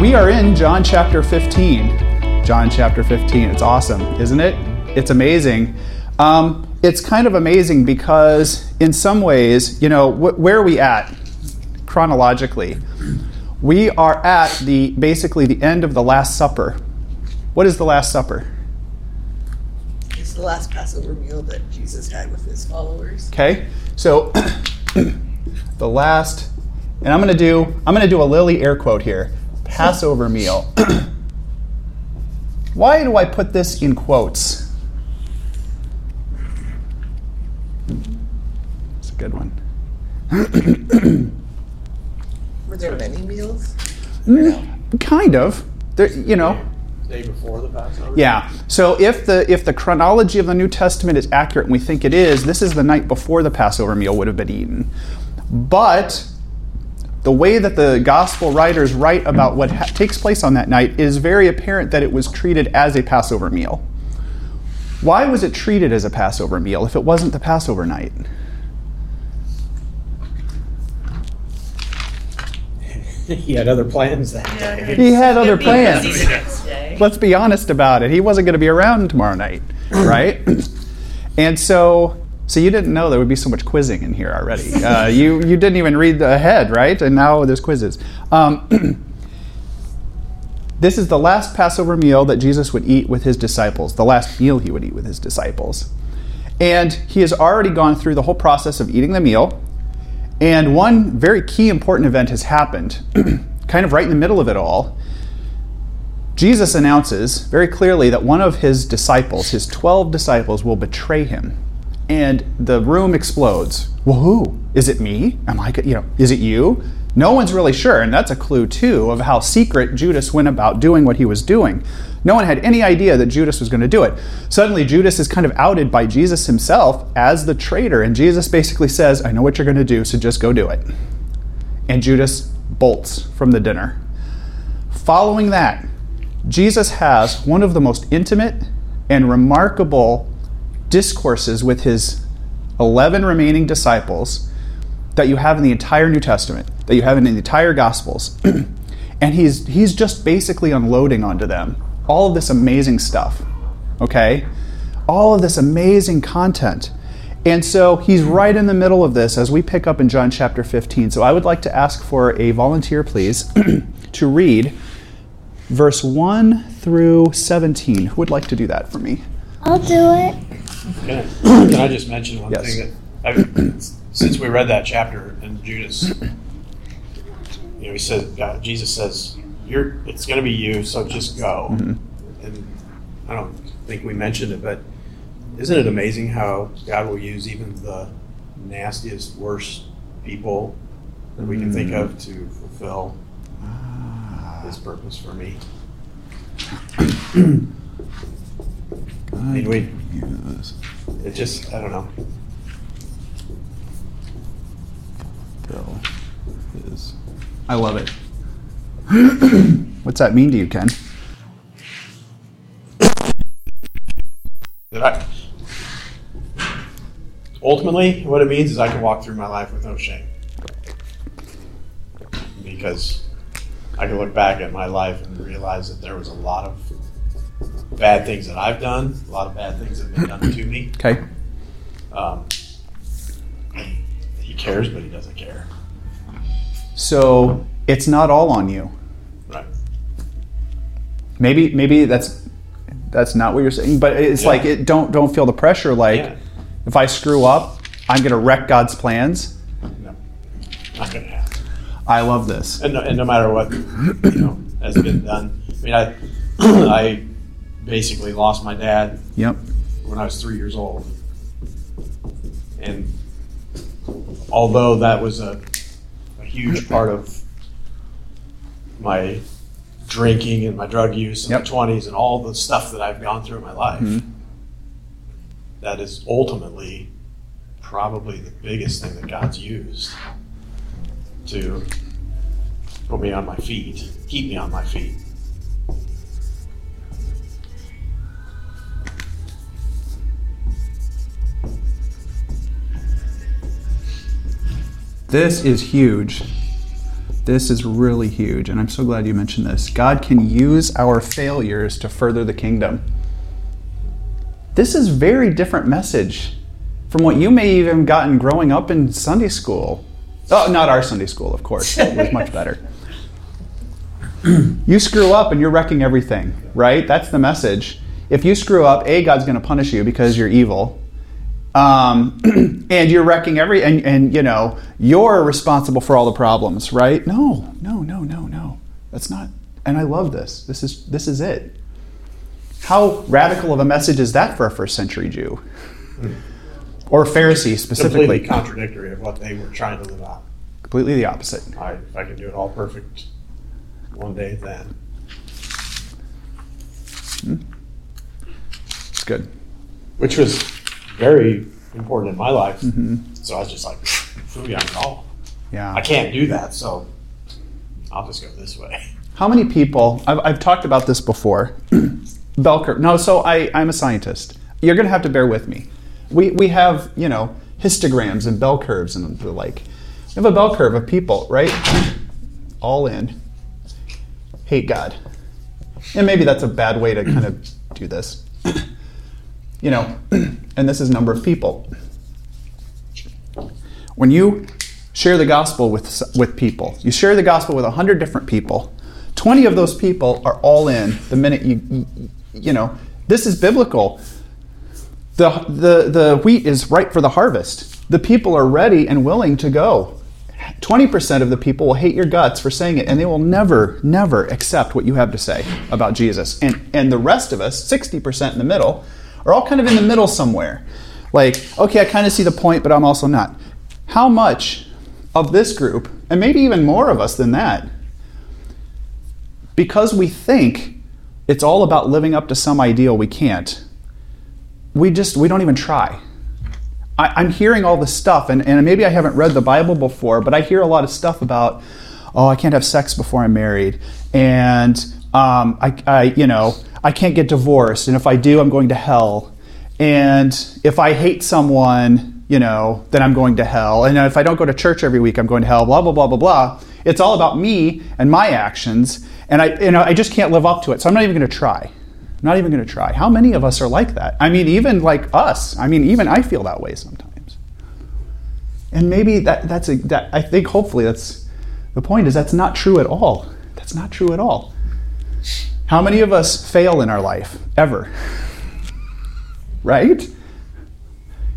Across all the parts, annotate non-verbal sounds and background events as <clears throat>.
we are in John chapter 15. John chapter 15. It's awesome, isn't it? It's amazing. Um, it's kind of amazing because, in some ways, you know, wh- where are we at chronologically? We are at the basically the end of the Last Supper. What is the Last Supper? It's the last Passover meal that Jesus had with his followers. Okay, so <clears throat> the last, and I'm going to do I'm going to do a Lily air quote here. Passover meal. Why do I put this in quotes? It's a good one. Were there many meals? Mm, kind of. There, you know. Day before the Passover? Yeah. So if the if the chronology of the New Testament is accurate, and we think it is, this is the night before the Passover meal would have been eaten. But the way that the gospel writers write about what ha- takes place on that night is very apparent that it was treated as a Passover meal. Why was it treated as a Passover meal if it wasn't the Passover night? <laughs> he had other plans that day. He had other plans. busy the next day. Let's be honest about it. He wasn't going to be around tomorrow night, right? <clears throat> and so, so you didn't know there would be so much quizzing in here already. Uh, you you didn't even read ahead, right? And now there's quizzes. Um, <clears throat> this is the last Passover meal that Jesus would eat with his disciples. The last meal he would eat with his disciples, and he has already gone through the whole process of eating the meal. And one very key important event has happened, <clears throat> kind of right in the middle of it all. Jesus announces very clearly that one of his disciples, his 12 disciples, will betray him. And the room explodes. Well, who? Is it me? Am I, you know, is it you? No one's really sure. And that's a clue, too, of how secret Judas went about doing what he was doing. No one had any idea that Judas was going to do it. Suddenly, Judas is kind of outed by Jesus himself as the traitor. And Jesus basically says, I know what you're going to do, so just go do it. And Judas bolts from the dinner. Following that, Jesus has one of the most intimate and remarkable discourses with his 11 remaining disciples that you have in the entire New Testament, that you have in the entire Gospels. <clears throat> and he's, he's just basically unloading onto them all of this amazing stuff, okay? All of this amazing content. And so he's right in the middle of this as we pick up in John chapter 15. So I would like to ask for a volunteer, please, <clears throat> to read verse 1 through 17. Who would like to do that for me? I'll do it. Can I, can I just mention one Yes. thing that I've, since we read that chapter in Judas, you know, he says, God, uh, Jesus says, "You're, it's going to be you, so just go." Mm-hmm. And I don't think we mentioned it, but isn't it amazing how God will use even the nastiest, worst people that we can think mm-hmm. of to fulfill His purpose for me? I mean, we, it just, I don't know. Bill is. I love it. <clears throat> What's that mean to you, Ken? That I, ultimately, what it means is I can walk through my life with no shame. Because I can look back at my life and realize that there was a lot of bad things that I've done, a lot of bad things that have been done to me. Okay. Um, he cares, but he doesn't care. So it's not all on you. Right. Maybe maybe that's that's not what you're saying, but it's Yeah. like it don't don't feel the pressure like Yeah. if I screw up, I'm going to wreck God's plans. No, not to happen. I love this. and no, and no matter what you know has been done. I mean, I <clears throat> I basically lost my dad Yep. when I was three years old, and although that was a, a huge part of my drinking and my drug use in Yep. the twenties and all the stuff that I've gone through in my life, Mhm. that is ultimately probably the biggest thing that God's used to put me on my feet, keep me on my feet. This is huge this is really huge, and I'm so glad you mentioned this. God can use our failures to further the kingdom. This is very different message from what you may even gotten growing up in Sunday school. Oh, not our Sunday school, of course. It was much better. <clears throat> you screw up and you're wrecking everything, right? That's the message. If you screw up, A, God's going to punish you because you're evil. Um, <clears throat> and you're wrecking every, and, and you know, you're responsible for all the problems, right? No, no, no, no, no. That's not, and I love this. This is, this is it. How radical of a message is that for a first century Jew? <laughs> Or Pharisee specifically? Completely contradictory of what they were trying to live out. Completely the opposite. I, if I can do it all perfect one day, then It's good. which was very important in my life. Mm-hmm. So I was just like, "Fooey on call. Yeah. I can't do that, so I'll just go this way." How many people, I've, I've talked about this before, <clears throat> bell curve. No, so I, I'm a scientist. You're going to have to bear with me. We, we have, you know, histograms and bell curves and the like. We have a bell curve of people, right? <clears throat> All in. Hate God. And maybe that's a bad way to kind of do this. <clears throat> you know, <clears throat> and this is number of people. When you share the gospel with, with people, you share the gospel with 100 different people, 20 of those people are all in the minute you, you, know, this is biblical. The, the, the wheat is ripe for the harvest. The people are ready and willing to go. 20% of the people will hate your guts for saying it, and they will never, never accept what you have to say about Jesus. And, and the rest of us, 60% in the middle, are all kind of in the middle somewhere. Like, okay, I kind of see the point, but I'm also not. How much of this group, and maybe even more of us than that, because we think it's all about living up to some ideal we can't, we just, we don't even try. I, am hearing all this stuff, and, and maybe I haven't read the Bible before, but I hear a lot of stuff about, oh, I can't have sex before I'm married, and um, I, I, you know, I can't get divorced, and if I do, I'm going to hell, and if I hate someone, you know, then I'm going to hell, and if I don't go to church every week, I'm going to hell. Blah blah blah blah blah. It's all about me and my actions, and I, you know, I just can't live up to it, so I'm not even going to try. I'm not even going to try. How many of us are like that? I mean, even like us. I mean, even I feel that way sometimes. And maybe that, that's a, that, I think hopefully that's the point is that's not true at all. That's not true at all. How many of us fail in our life ever? right?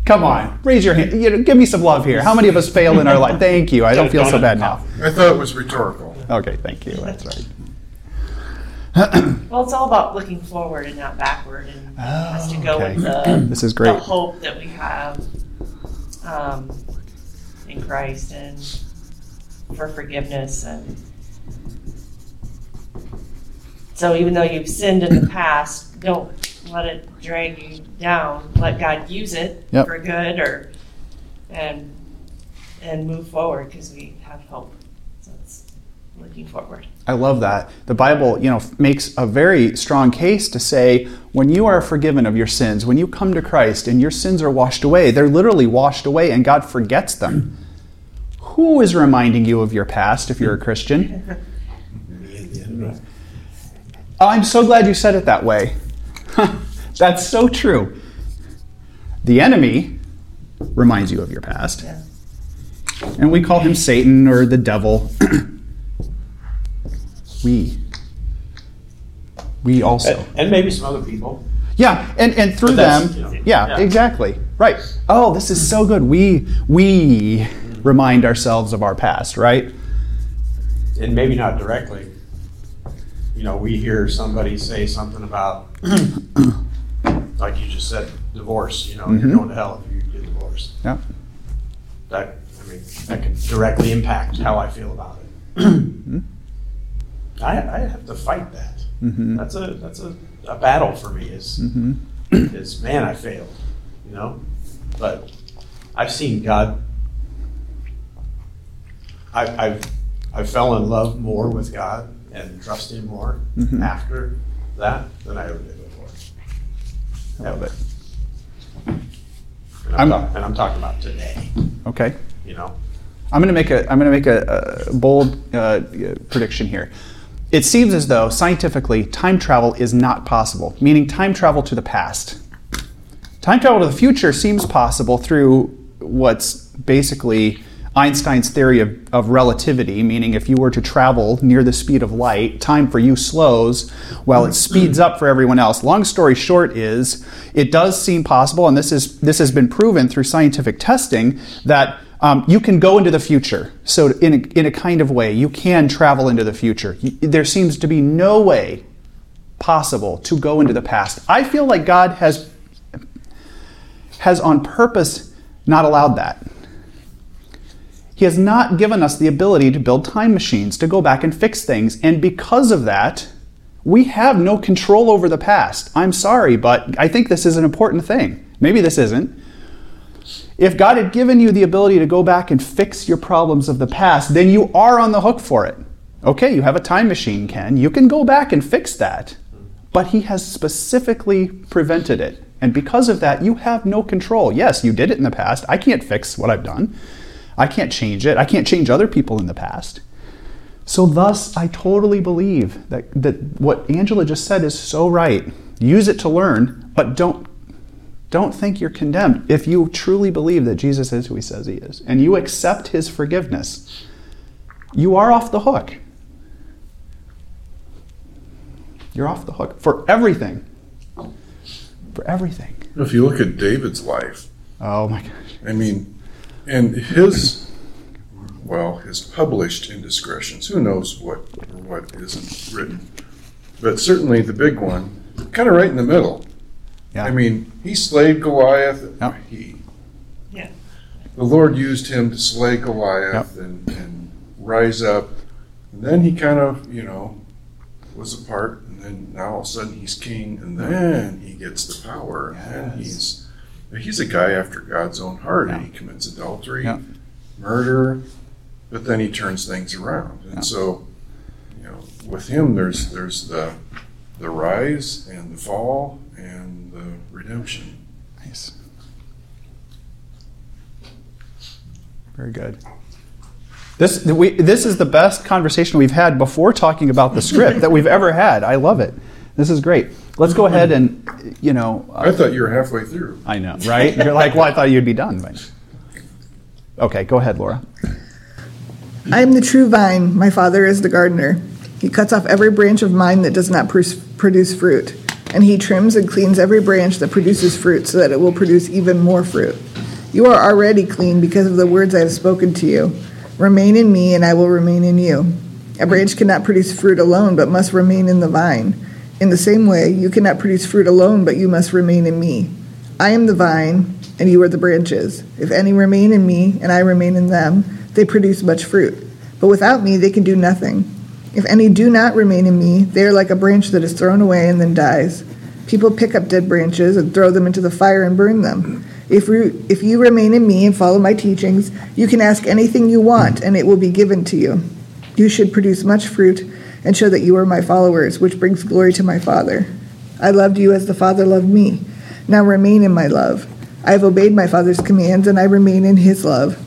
Come on, raise your hand. You know, give me some love here. How many of us fail in our life? Thank you. I don't feel so bad now. I thought it was rhetorical. Okay, thank you. That's right. Well, it's all about looking forward and not backward, and it has to go okay. with the, <clears throat> This is great. the hope that we have um, in Christ and for forgiveness. And so, even though you've sinned in the past, don't let it drag you down. Let God use it Yep. for good, or and and move forward because we have hope. So it's looking forward. I love that. The Bible, you know, makes a very strong case to say when you are forgiven of your sins, when you come to Christ and your sins are washed away, they're literally washed away and God forgets them. Who is reminding you of your past if you're a Christian? <laughs> Me and the end. Oh, I'm so glad you said it that way. <laughs> That's so true. The enemy reminds you of your past. Yeah. And we call him Satan or the devil. <clears throat> we. We also. And, and maybe some other people. Yeah, and, and through them, you know, yeah, yeah. exactly. Right. Oh, this is so good. We we remind ourselves of our past, right? and maybe not directly. You know, we hear somebody say something about, <clears throat> like you just said, divorce. You know, Mhm. you're going to hell if you get divorced. Yeah. That I mean, that can directly impact how I feel about it. <clears throat> I, I have to fight that. Mhm. That's a that's a, a battle for me. Is Mhm. is man, I failed. You know, but I've seen God. I, I've I fell in love more with God and trust Him more Mhm. after that than I ever did before. I love it. And I'm, I'm- talk- and I'm talking about today. Okay. You know, I'm going to make a I'm going to make a, a bold uh, prediction here. It seems as though scientifically time travel is not possible, meaning time travel to the past. Time travel to the future seems possible through what's basically Einstein's theory of, of relativity, meaning if you were to travel near the speed of light, time for you slows while it speeds up for everyone else. Long story short is it does seem possible, and this is this has been proven through scientific testing, that um, you can go into the future. So in a, in a kind of way, you can travel into the future. There seems to be no way possible to go into the past. I feel like God has has on purpose not allowed that. He has not given us the ability to build time machines, to go back and fix things. And because of that, we have no control over the past. I'm sorry, but I think this is an important thing. Maybe this isn't. If God had given you the ability to go back and fix your problems of the past, then you are on the hook for it. Okay, you have a time machine, Ken. You can go back and fix that. But He has specifically prevented it. And because of that, you have no control. Yes, you did it in the past. I can't fix what I've done. I can't change it. I can't change other people in the past. So, thus, I totally believe that, that what Angela just said is so right. Use it to learn, but don't, don't think you're condemned. If you truly believe that Jesus is who he says he is, and you accept his forgiveness, you are off the hook. You're off the hook for everything. For everything. If you look at David's life, oh my gosh. I mean, and his, well, his published indiscretions, who knows what or what isn't written, but certainly the big one, kind of right in the middle. Yeah. I mean, he slayed Goliath. Yep. He, Yeah. the Lord used him to slay Goliath and, and rise up. And then he kind of, you know, was apart. And then now all of a sudden he's king. And then he gets the power. And he's he's a guy after God's own heart. Yeah. He commits adultery, Yeah. murder, but then he turns things around. And Yeah. so, you know, with him, there's there's the the rise and the fall and the redemption. Nice. Very good. This, we, this is the best conversation we've had before talking about the script that we've ever had. I love it. This is great. Let's go ahead and, you know. uh, I thought you were halfway through. I know, right? You're like, well, I thought you'd be done. But... Okay, go ahead, Laura. I am the true vine, my Father is the gardener. He cuts off every branch of mine that does not pr- produce fruit, and he trims and cleans every branch that produces fruit so that it will produce even more fruit. You are already clean because of the words I have spoken to you. Remain in me, and I will remain in you. A branch cannot produce fruit alone, but must remain in the vine. In the same way, you cannot produce fruit alone, but you must remain in me. I am the vine, and you are the branches. If any remain in me, and I remain in them, they produce much fruit. But without me, they can do nothing. If any do not remain in me, they are like a branch that is thrown away and then dies. People pick up dead branches and throw them into the fire and burn them. If you, if you remain in me and follow my teachings, you can ask anything you want, and it will be given to you. You should produce much fruit and show that you are my followers, which brings glory to my Father. I loved you as the Father loved me. Now remain in my love. I have obeyed my Father's commands, and I remain in his love.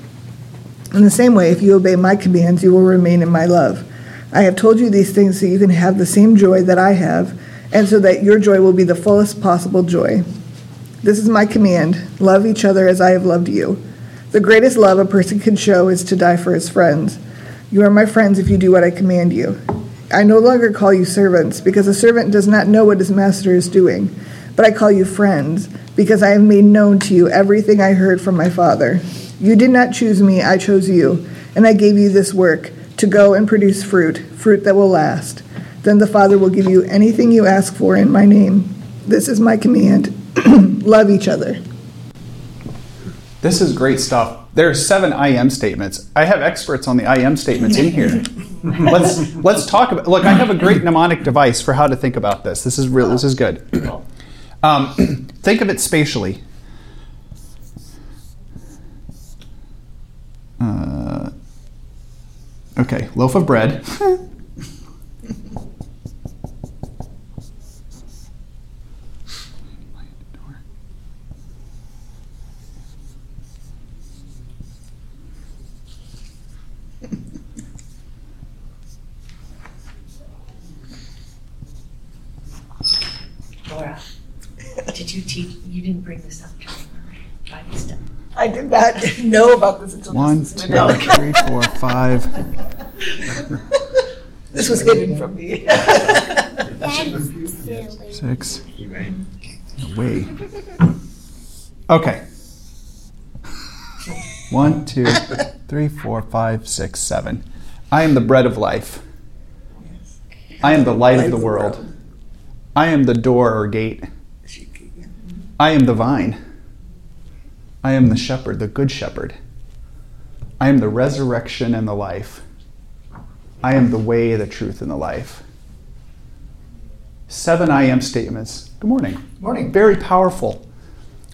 In the same way, if you obey my commands, you will remain in my love. I have told you these things so you can have the same joy that I have, and so that your joy will be the fullest possible joy. This is my command love each other as I have loved you. The greatest love a person can show is to die for his friends. You are my friends if you do what I command you. I no longer call you servants, because a servant does not know what his master is doing, but I call you friends, because I have made known to you everything I heard from my Father. You did not choose me, I chose you, and I gave you this work to go and produce fruit, fruit that will last. Then the Father will give you anything you ask for in my name. This is my command <clears throat> love each other. This is great stuff. There are seven I am statements. I have experts on the I am statements in here. <laughs> let's let's talk about. Look, I have a great mnemonic device for how to think about this. This is real. This is good. Um, <clears throat> think of it spatially. Uh, okay, loaf of bread. <laughs> Laura, did you teach? You didn't bring this up during our Bible study. I did not <laughs> know about this until One, just two, this minute. three, four, five. <laughs> This was hidden from me. <laughs> six. You may. Way. Okay. One, two, three, four, five, six, seven. I am the bread of life. I am the light of the world. I am the door or gate. I am the vine. I am the shepherd, the good shepherd. I am the resurrection and the life. I am the way, the truth, and the life. Seven I am statements. Good morning. Morning. Very powerful.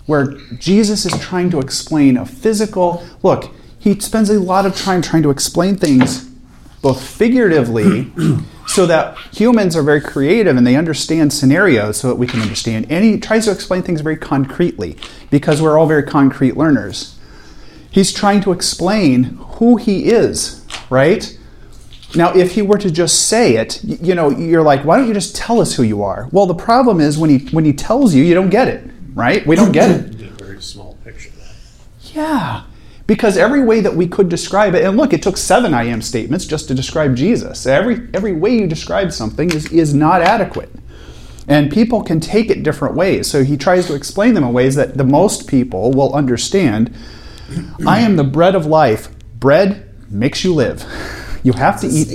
Where Jesus is trying to explain a physical look, he spends a lot of time trying to explain things both figuratively <clears throat> so that humans are very creative and they understand scenarios so that we can understand. And he tries to explain things very concretely because we're all very concrete learners. He's trying to explain who he is, right? Now, if he were to just say it, you know, you're like, why don't you just tell us who you are? Well, the problem is when he when he tells you, you don't get it, right? We don't get it. You did a very small picture that. Yeah. Because every way that we could describe it, and look, it took seven I am statements just to describe Jesus. Every every way you describe something is, is not adequate. And people can take it different ways. So he tries to explain them in ways that the most people will understand. I am the bread of life. Bread makes you live. <laughs> You have to eat.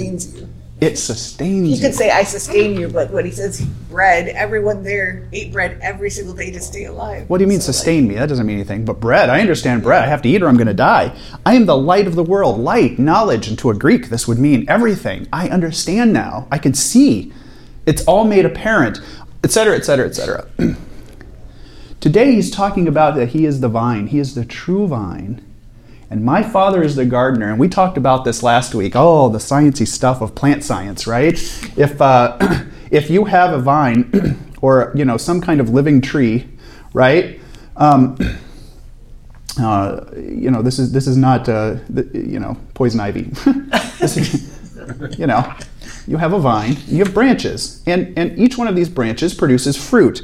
It sustains you. It sustains He you. could say, I sustain you, but when he says bread, everyone there ate bread every single day to stay alive. What do you mean So, like, sustain me? That doesn't mean anything. But bread, I understand bread. I have to eat or I'm going to die. I am the light of the world. Light, knowledge, and to a Greek, this would mean everything. I understand now. I can see. It's all made apparent, etc., etc., etc. Today he's talking about that he is the vine. He is the true vine. And my father is the gardener. And we talked about this last week. Oh, the sciencey stuff of plant science, right? If uh, <clears throat> if you have a vine <clears throat> or you know some kind of living tree, right? Um, <clears throat> uh, you know this is this is not uh, you know poison ivy. <laughs> is, you know, you have a vine, you have branches, and and each one of these branches produces fruit.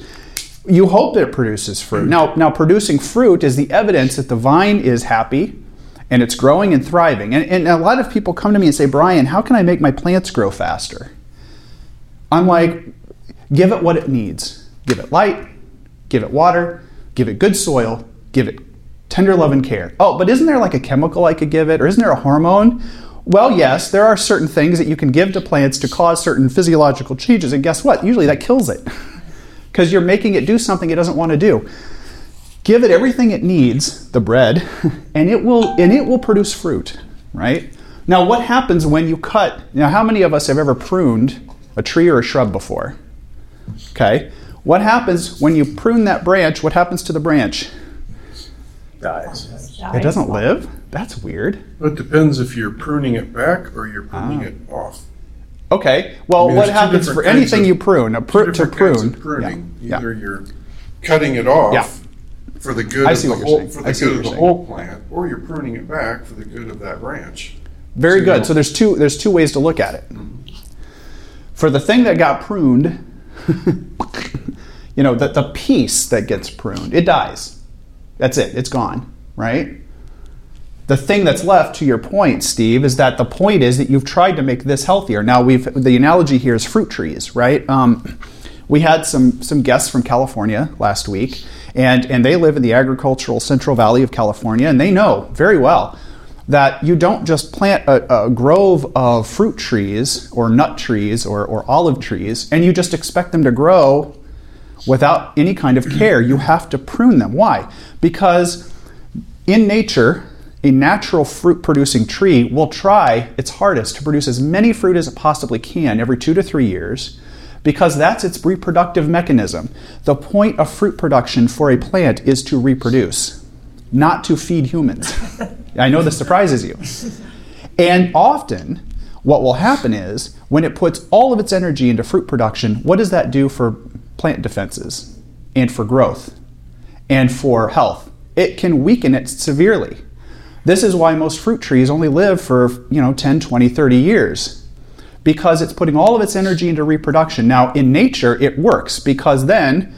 You hope it produces fruit. Now, now producing fruit is the evidence that the vine is happy and it's growing and thriving. And, and a lot of people come to me and say, Brian, how can I make my plants grow faster? I'm like, give it what it needs. Give it light, give it water, give it good soil, give it tender love and care. Oh, but isn't there like a chemical I could give it, or isn't there a hormone? Well, yes, there are certain things that you can give to plants to cause certain physiological changes, and guess what? Usually that kills it <laughs> because you're making it do something it doesn't want to do. Give it everything it needs, the bread, <laughs> and it will and it will produce fruit, right? Now, what happens when you cut? Now, how many of us have ever pruned a tree or a shrub before? Okay. What happens when you prune that branch? What happens to the branch? Dies. It doesn't live? That's weird. It depends if you're pruning it back or you're pruning Ah. it off. Okay. Well, I mean, what happens for anything of- you prune? A Two pr- to prune. of pruning. Yeah. Either you're cutting it off Yeah. For the good I of the whole for I the see good of the whole plant, or you're pruning it back for the good of that branch. Very So good. So there's two there's two ways to look at it. For the thing that got pruned, <laughs> you know, the, the piece that gets pruned, it dies. That's it. It's gone, right? The thing that's left, to your point, Steve, is that the point is that you've tried to make this healthier. Now, we've the analogy here is fruit trees, right? Um, we had some some guests from California last week, and and they live in the agricultural Central Valley of California, and they know very well that you don't just plant a, a grove of fruit trees or nut trees or, or olive trees and you just expect them to grow without any kind of care. You have to prune them. Why? Because in nature, a natural fruit producing tree will try its hardest to produce as many fruit as it possibly can every two to three years because that's its reproductive mechanism. The point of fruit production for a plant is to reproduce, not to feed humans. <laughs> I know this surprises you. And often, what will happen is when it puts all of its energy into fruit production, what does that do for plant defenses and for growth and for health? It can weaken it severely. This is why most fruit trees only live for, you know, 10, 20, 30 years because it's putting all of its energy into reproduction. Now, in nature, it works because then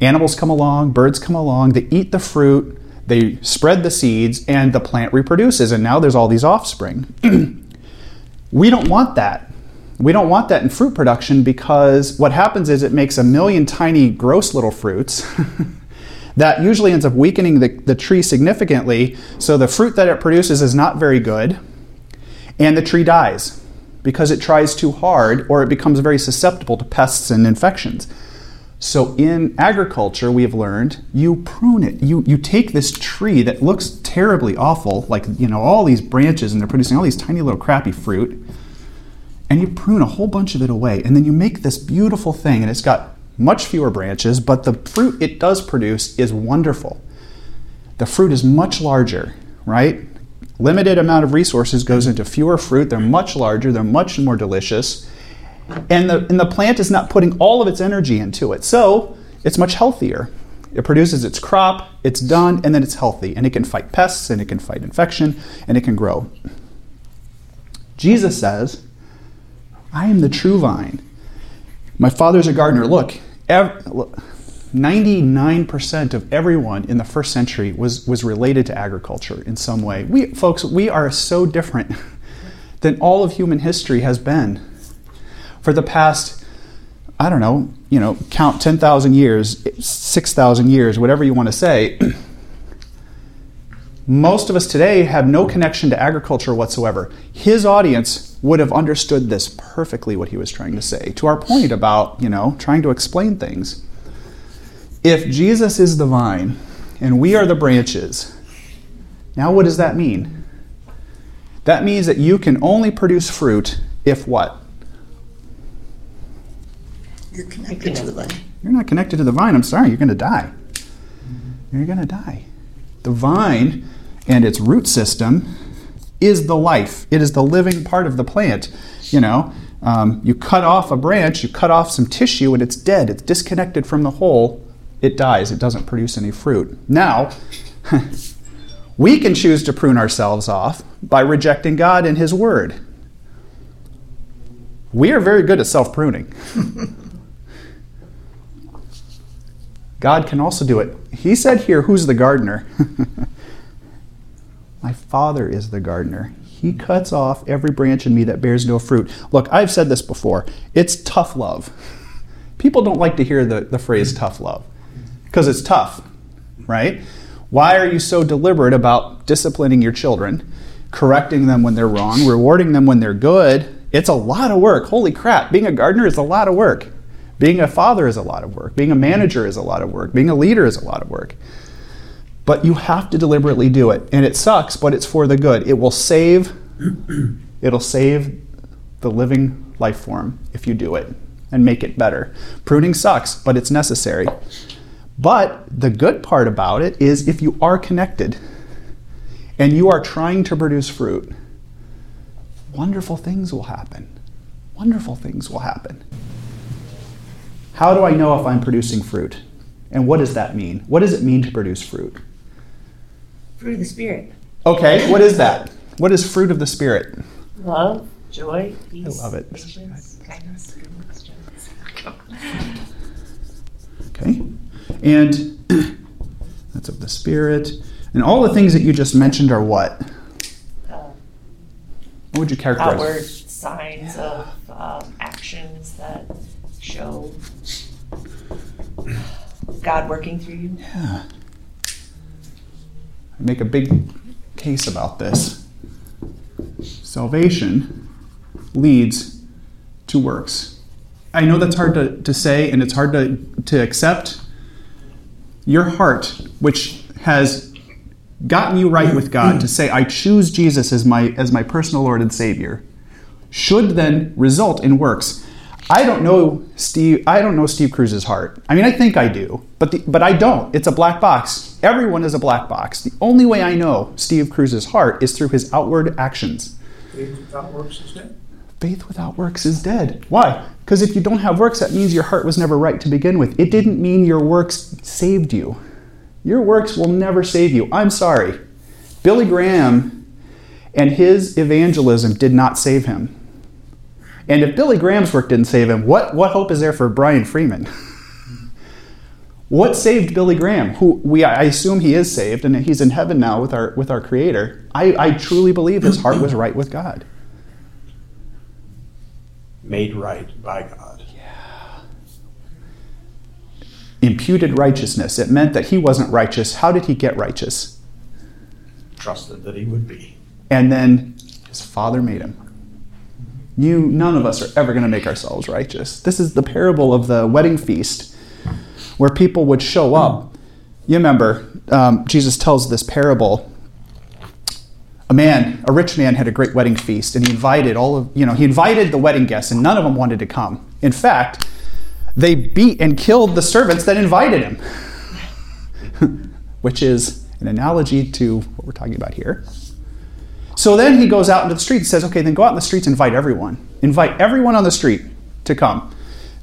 animals come along, birds come along, they eat the fruit, they spread the seeds, and the plant reproduces, and now there's all these offspring. <clears throat> we don't want that. We don't want that in fruit production because what happens is it makes a million tiny, gross little fruits. <laughs> that usually ends up weakening the, the tree significantly, so the fruit that it produces is not very good, and the tree dies because it tries too hard or it becomes very susceptible to pests and infections. So in agriculture, we have learned you prune it. You you take this tree that looks terribly awful, like you know all these branches and they're producing all these tiny little crappy fruit, and you prune a whole bunch of it away, and then you make this beautiful thing, and it's got much fewer branches, but the fruit it does produce is wonderful. The fruit is much larger, right? Limited amount of resources goes into fewer fruit. They're much larger. They're much more delicious and the, and the plant is not putting all of its energy into it. So it's much healthier. It produces its crop, it's done, and then it's healthy. And it can fight pests, and it can fight infection, and it can grow. Jesus says, I am the true vine. My father's a gardener. Look, ev- look 99% of everyone in the first century was, was related to agriculture in some way. We, folks, we are so different <laughs> than all of human history has been for the past, I don't know, you know, count 10,000 years, 6,000 years, whatever you want to say, <clears throat> most of us today have no connection to agriculture whatsoever. His audience would have understood this perfectly what he was trying to say. To our point about, you know, trying to explain things. If Jesus is the vine and we are the branches, now what does that mean? That means that you can only produce fruit if what? You're connected to the vine. You're not connected to the vine. I'm sorry, you're going to die. You're going to die. The vine and its root system is the life. It is the living part of the plant. You know, um, you cut off a branch, you cut off some tissue, and it's dead. It's disconnected from the whole. It dies. It doesn't produce any fruit. Now, <laughs> we can choose to prune ourselves off by rejecting God and His Word. We are very good at self pruning. <laughs> God can also do it. He said here, Who's the gardener? <laughs> My Father is the gardener. He cuts off every branch in me that bears no fruit. Look, I've said this before. It's tough love. People don't like to hear the, the phrase tough love because it's tough, right? Why are you so deliberate about disciplining your children, correcting them when they're wrong, rewarding them when they're good? It's a lot of work. Holy crap, being a gardener is a lot of work. Being a father is a lot of work. Being a manager is a lot of work. Being a leader is a lot of work. But you have to deliberately do it. And it sucks, but it's for the good. It will save <clears throat> it'll save the living life form if you do it and make it better. Pruning sucks, but it's necessary. But the good part about it is if you are connected and you are trying to produce fruit, wonderful things will happen. Wonderful things will happen. How do I know if I'm producing fruit? And what does that mean? What does it mean to produce fruit? Fruit of the Spirit. Okay, what is that? What is fruit of the Spirit? Love, joy, peace. I love it. Patience, kindness, goodness. Okay? And <clears throat> that's of the Spirit. And all the things that you just mentioned are what? Uh, What would you characterize? outward signs of um, actions that show God working through you. Yeah. I make a big case about this. Salvation leads to works. I know that's hard to, to say and it's hard to, to accept. Your heart, which has gotten you right with God, to say, I choose Jesus as my, as my personal Lord and Savior, should then result in works. I don't know Steve. I don't know Steve Cruz's heart. I mean, I think I do, but the, but I don't. It's a black box. Everyone is a black box. The only way I know Steve Cruz's heart is through his outward actions. Faith works is. Faith without works is dead. Why? Because if you don't have works, that means your heart was never right to begin with. It didn't mean your works saved you. Your works will never save you. I'm sorry. Billy Graham and his evangelism did not save him. And if Billy Graham's work didn't save him, what, what hope is there for Brian Freeman? <laughs> what saved Billy Graham? Who we I assume he is saved and he's in heaven now with our with our creator. I, I truly believe his heart was right with God. Made right by God. Yeah. Imputed righteousness. It meant that he wasn't righteous. How did he get righteous? Trusted that he would be. And then his father made him. You none of us are ever going to make ourselves righteous. This is the parable of the wedding feast where people would show up. You remember, um, Jesus tells this parable. A man, a rich man, had a great wedding feast, and he invited all of, you know, he invited the wedding guests, and none of them wanted to come. In fact, they beat and killed the servants that invited him, <laughs> which is an analogy to what we're talking about here. So then he goes out into the street and says, okay, then go out in the streets and invite everyone. Invite everyone on the street to come.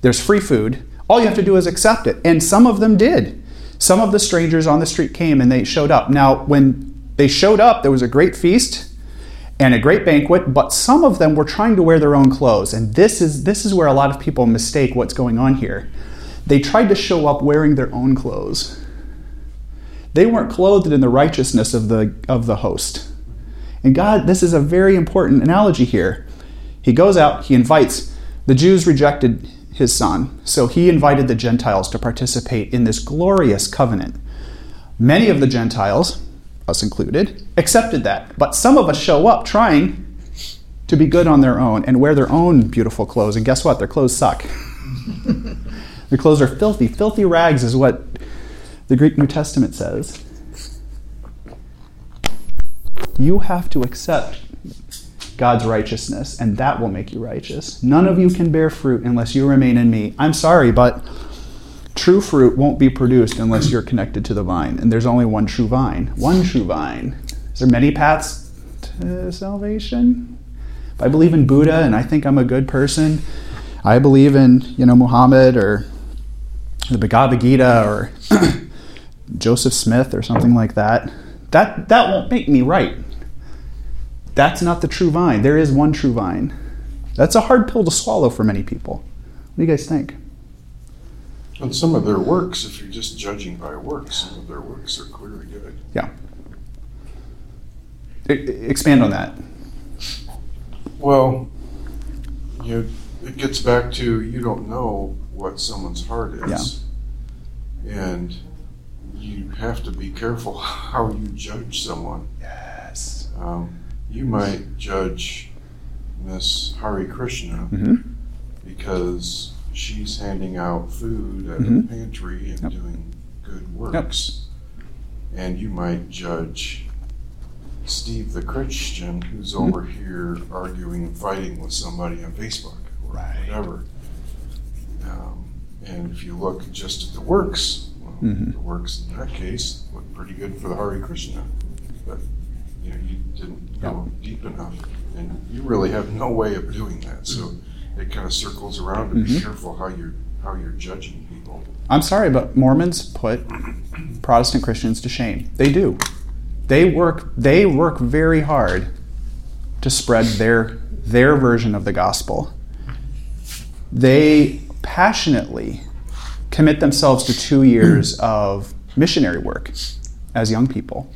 There's free food. All you have to do is accept it. And some of them did. Some of the strangers on the street came and they showed up. Now, when they showed up, there was a great feast and a great banquet, but some of them were trying to wear their own clothes. And this is, this is where a lot of people mistake what's going on here. They tried to show up wearing their own clothes. They weren't clothed in the righteousness of the, of the host. And God, this is a very important analogy here. He goes out, he invites. The Jews rejected his son, so he invited the Gentiles to participate in this glorious covenant. Many of the Gentiles, us included, accepted that. But some of us show up trying to be good on their own and wear their own beautiful clothes. And guess what? Their clothes suck. <laughs> their clothes are filthy. Filthy rags is what the Greek New Testament says. You have to accept God's righteousness, and that will make you righteous. None of you can bear fruit unless you remain in me. I'm sorry, but true fruit won't be produced unless you're connected to the vine. And there's only one true vine. One true vine. Is there many paths to salvation? If I believe in Buddha and I think I'm a good person, I believe in, you know, Muhammad or the Bhagavad Gita or <clears throat> Joseph Smith or something like that. That that won't make me right. That's not the true vine. There is one true vine. That's a hard pill to swallow for many people. What do you guys think? And some of their works, if you're just judging by works, some of their works are clearly good. Yeah. I- expand on that. Well, you it gets back to you don't know what someone's heart is. And you have to be careful <laughs> how you judge someone. Yes. Um, you might judge Miss Hare Krishna hmm because she's handing out food at Mhm. a pantry and Yep. doing good works. And you might judge Steve the Christian who's Mhm. over here arguing and fighting with somebody on Facebook or Right. whatever. Um, and if you look just at the works, well, Mhm. the works in that case look pretty good for the Hare Krishna. But you know, you didn't go deep enough. And you really have no way of doing that. So it kind of circles around to be Mhm. careful how you're how you're judging people. I'm sorry, but Mormons put Protestant Christians to shame. They do. They work. They work very hard to spread their their version of the gospel. They passionately commit themselves to two years <clears throat> of missionary work as young people.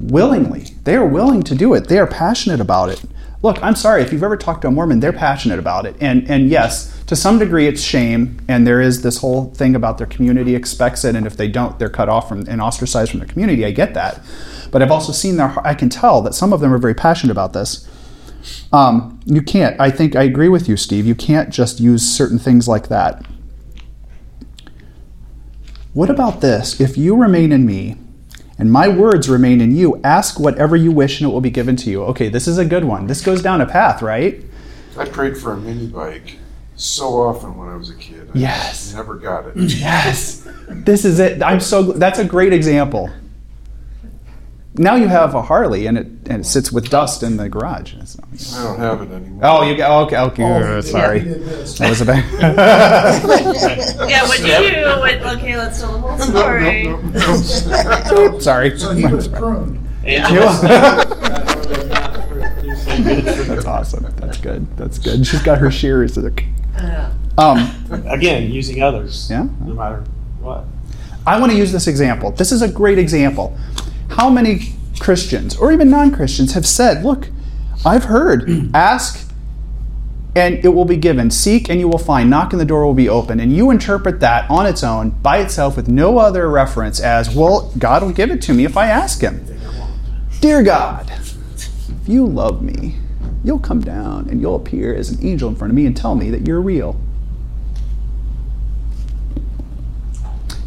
Willingly, they are willing to do it. They are passionate about it. Look, I'm sorry if you've ever talked to a Mormon, they're passionate about it. And and yes, to some degree it's shame and there is this whole thing about their community expects it and if they don't they're cut off from and ostracized from their community. I get that. But I've also seen their I can tell that some of them are very passionate about this. Um, you can't. I think I agree with you, Steve. You can't just use certain things like that. What about this? If you remain in me, and my words remain in you, ask whatever you wish, and it will be given to you. Okay, this is a good one. This goes down a path, right? I prayed for a mini bike so often when I was a kid. I Yes. never got it. Yes, this is it. I'm so. That's a great example. Now you have a Harley, and it and it sits with dust in the garage. It's not- I don't have it anymore. Oh, you got okay. Okay, Oh, sorry. yeah, he. That was a bad. <laughs> Yeah, what'd you do? <laughs> What, okay, let's tell the whole story. No, no, no, <laughs> no. sorry. So he was pruned. Yeah. That's awesome. That's good. That's good. She's got her shears. Um, Again, using others. Yeah. No matter what. I want to use this example. This is a great example. How many Christians or even non Christians have said, Look, I've heard, <clears throat> ask and it will be given, seek and you will find, knock and the door will be open. And you interpret that on its own, by itself, with no other reference as, Well, God will give it to me if I ask Him. Dear God, if you love me, you'll come down and you'll appear as an angel in front of me and tell me that you're real.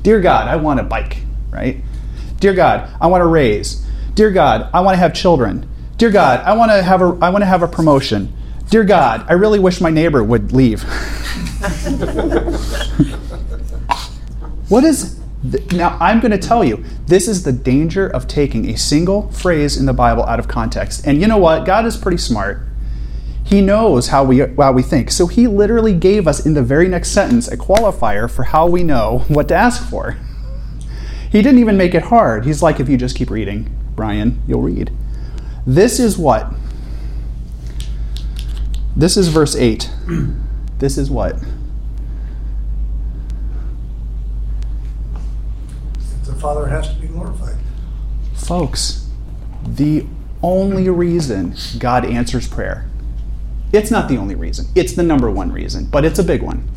Dear God, I want a bike, right? Dear God, I want to raise. Dear God, I want to have children. Dear God, I want to have a I want to have a promotion. Dear God, I really wish my neighbor would leave. <laughs> what is now I'm going to tell you this is the danger of taking a single phrase in the Bible out of context. And you know what? God is pretty smart. He knows how we how we think. So he literally gave us in the very next sentence a qualifier for how we know what to ask for. He didn't even make it hard. He's like if you just keep reading, Brian, you'll read. This is what? This is verse 8. <clears throat> This is what? The Father has to be glorified. Folks, the only reason God answers prayer, it's not the only reason, it's the number one reason, but it's a big one,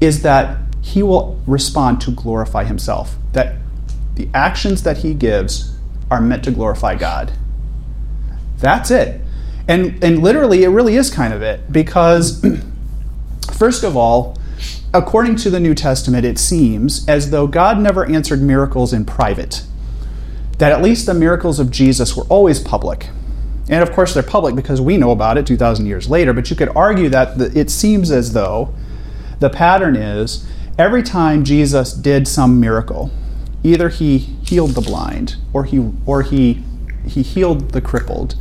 is that He will respond to glorify Himself. That the actions that He gives are meant to glorify God. That's it. And, and literally, it really is kind of it, because, <clears throat> first of all, according to the New Testament, it seems as though God never answered miracles in private that at least the miracles of Jesus were always public. And of course, they're public because we know about it 2,000 years later, but you could argue that it seems as though the pattern is every time Jesus did some miracle, either he healed the blind, or he, or he, he healed the crippled,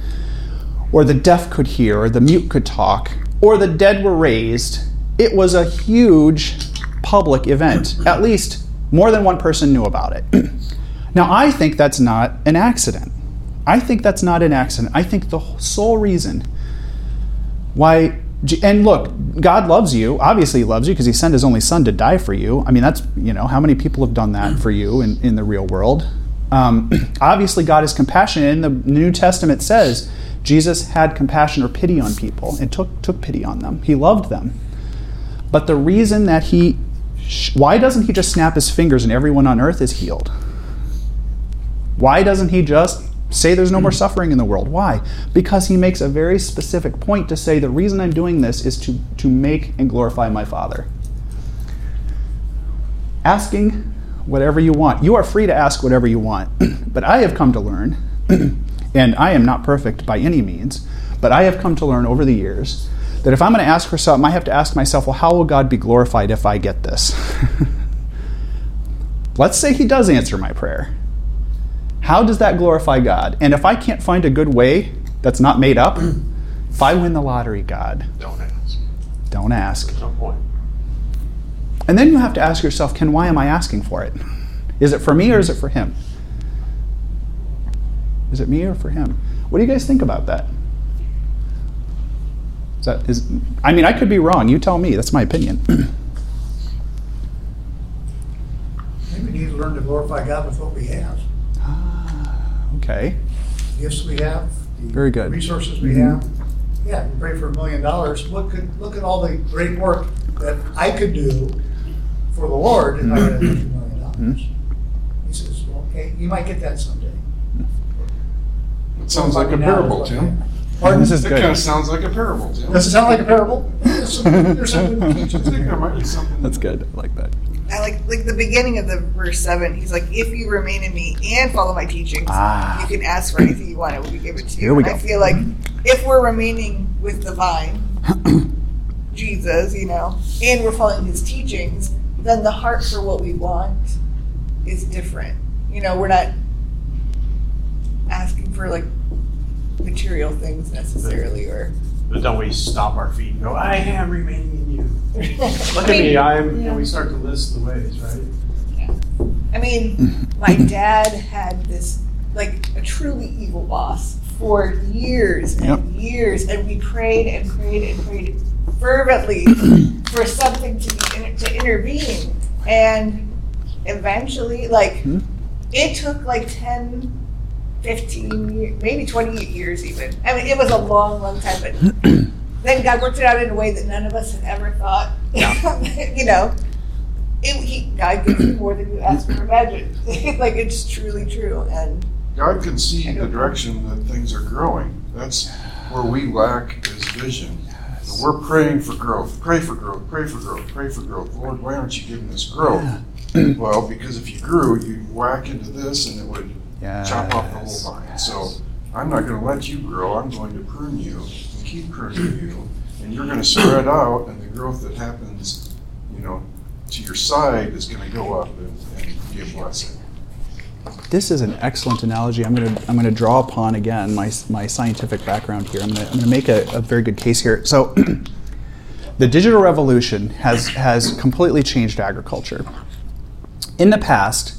or the deaf could hear, or the mute could talk, or the dead were raised, it was a huge public event. At least more than one person knew about it. <clears throat> Now, I think that's not an accident. I think that's not an accident. I think the sole reason why, and look, God loves you. Obviously, He loves you because He sent His only Son to die for you. I mean, that's, you know, how many people have done that for you in, in the real world? Um, <clears throat> obviously, God is compassionate. And the New Testament says Jesus had compassion or pity on people and took, took pity on them. He loved them. But the reason that He, why doesn't He just snap His fingers and everyone on earth is healed? Why doesn't he just say there's no more hmm. suffering in the world? Why? Because he makes a very specific point to say the reason I'm doing this is to, to make and glorify my Father. Asking whatever you want. You are free to ask whatever you want. <clears throat> but I have come to learn, <clears throat> and I am not perfect by any means, but I have come to learn over the years that if I'm going to ask for something, I have to ask myself, well, how will God be glorified if I get this? <laughs> Let's say he does answer my prayer. How does that glorify God? And if I can't find a good way that's not made up, if I win the lottery, God, Don't ask. don't ask. There's no point. And then you have to ask yourself, Ken, why am I asking for it? Is it for me or is it for him? Is it me or for him? What do you guys think about that? Is that is I mean, I could be wrong. You tell me. That's my opinion. <clears throat> I think we need to learn to glorify God with what we have. Ah. Okay. Gifts we have. the Very good. Resources we mm-hmm. have. Yeah, you pray for a million dollars. Look at, look at all the great work that I could do for the Lord if I had a mm-hmm. million dollars. Mm-hmm. He says, well, okay, you might get that someday. It sounds like a parable, Tim. Pardon? This is That good. kind of sounds like a parable, Tim. Does it sound like a parable? <laughs> There's something- there's something to teach I us. think there might be something. That's good. I like that. I like like the beginning of the verse seven. He's like, "If you remain in me and follow my teachings, Ah. you can ask for anything you want, and we give it to you." Here we And go. I feel like if we're remaining with the vine, <clears throat> Jesus, you know, and we're following His teachings, then the heart for what we want is different. You know, we're not asking for like material things necessarily, or But don't we stop our feet and go, I am remaining in you. <laughs> Look at me, I am, and we start to list the ways, right? Yeah. I mean, <laughs> my dad had this like a truly evil boss for years and Yep. years, and we prayed and prayed and prayed fervently <clears throat> for something to be in, to intervene, and eventually, like Hmm. it took like 10, 15, years, maybe 28 years even. I mean, it was a long, long time, but <clears throat> then God worked it out in a way that none of us had ever thought. <laughs> you know, it, he, God gives you more than you ask or imagine. <laughs> like it's truly true, and God can see the direction that things are growing. That's where we lack is vision. And we're praying for growth. Pray for growth. Pray for growth. Pray for growth. Lord, why aren't you giving us growth? well, because if you grew, you'd whack into this and it would chop off the whole vine. So I'm not going to let you grow. I'm going to prune you and keep pruning you. And you're going to spread out, and the growth that happens, you know, to your side is going to go up and, and be a blessing. This is an excellent analogy. I'm going to I'm going to draw upon again my my scientific background here. I'm going to, I'm going to make a, a very good case here. So, <clears throat> the digital revolution has has completely changed agriculture. In the past,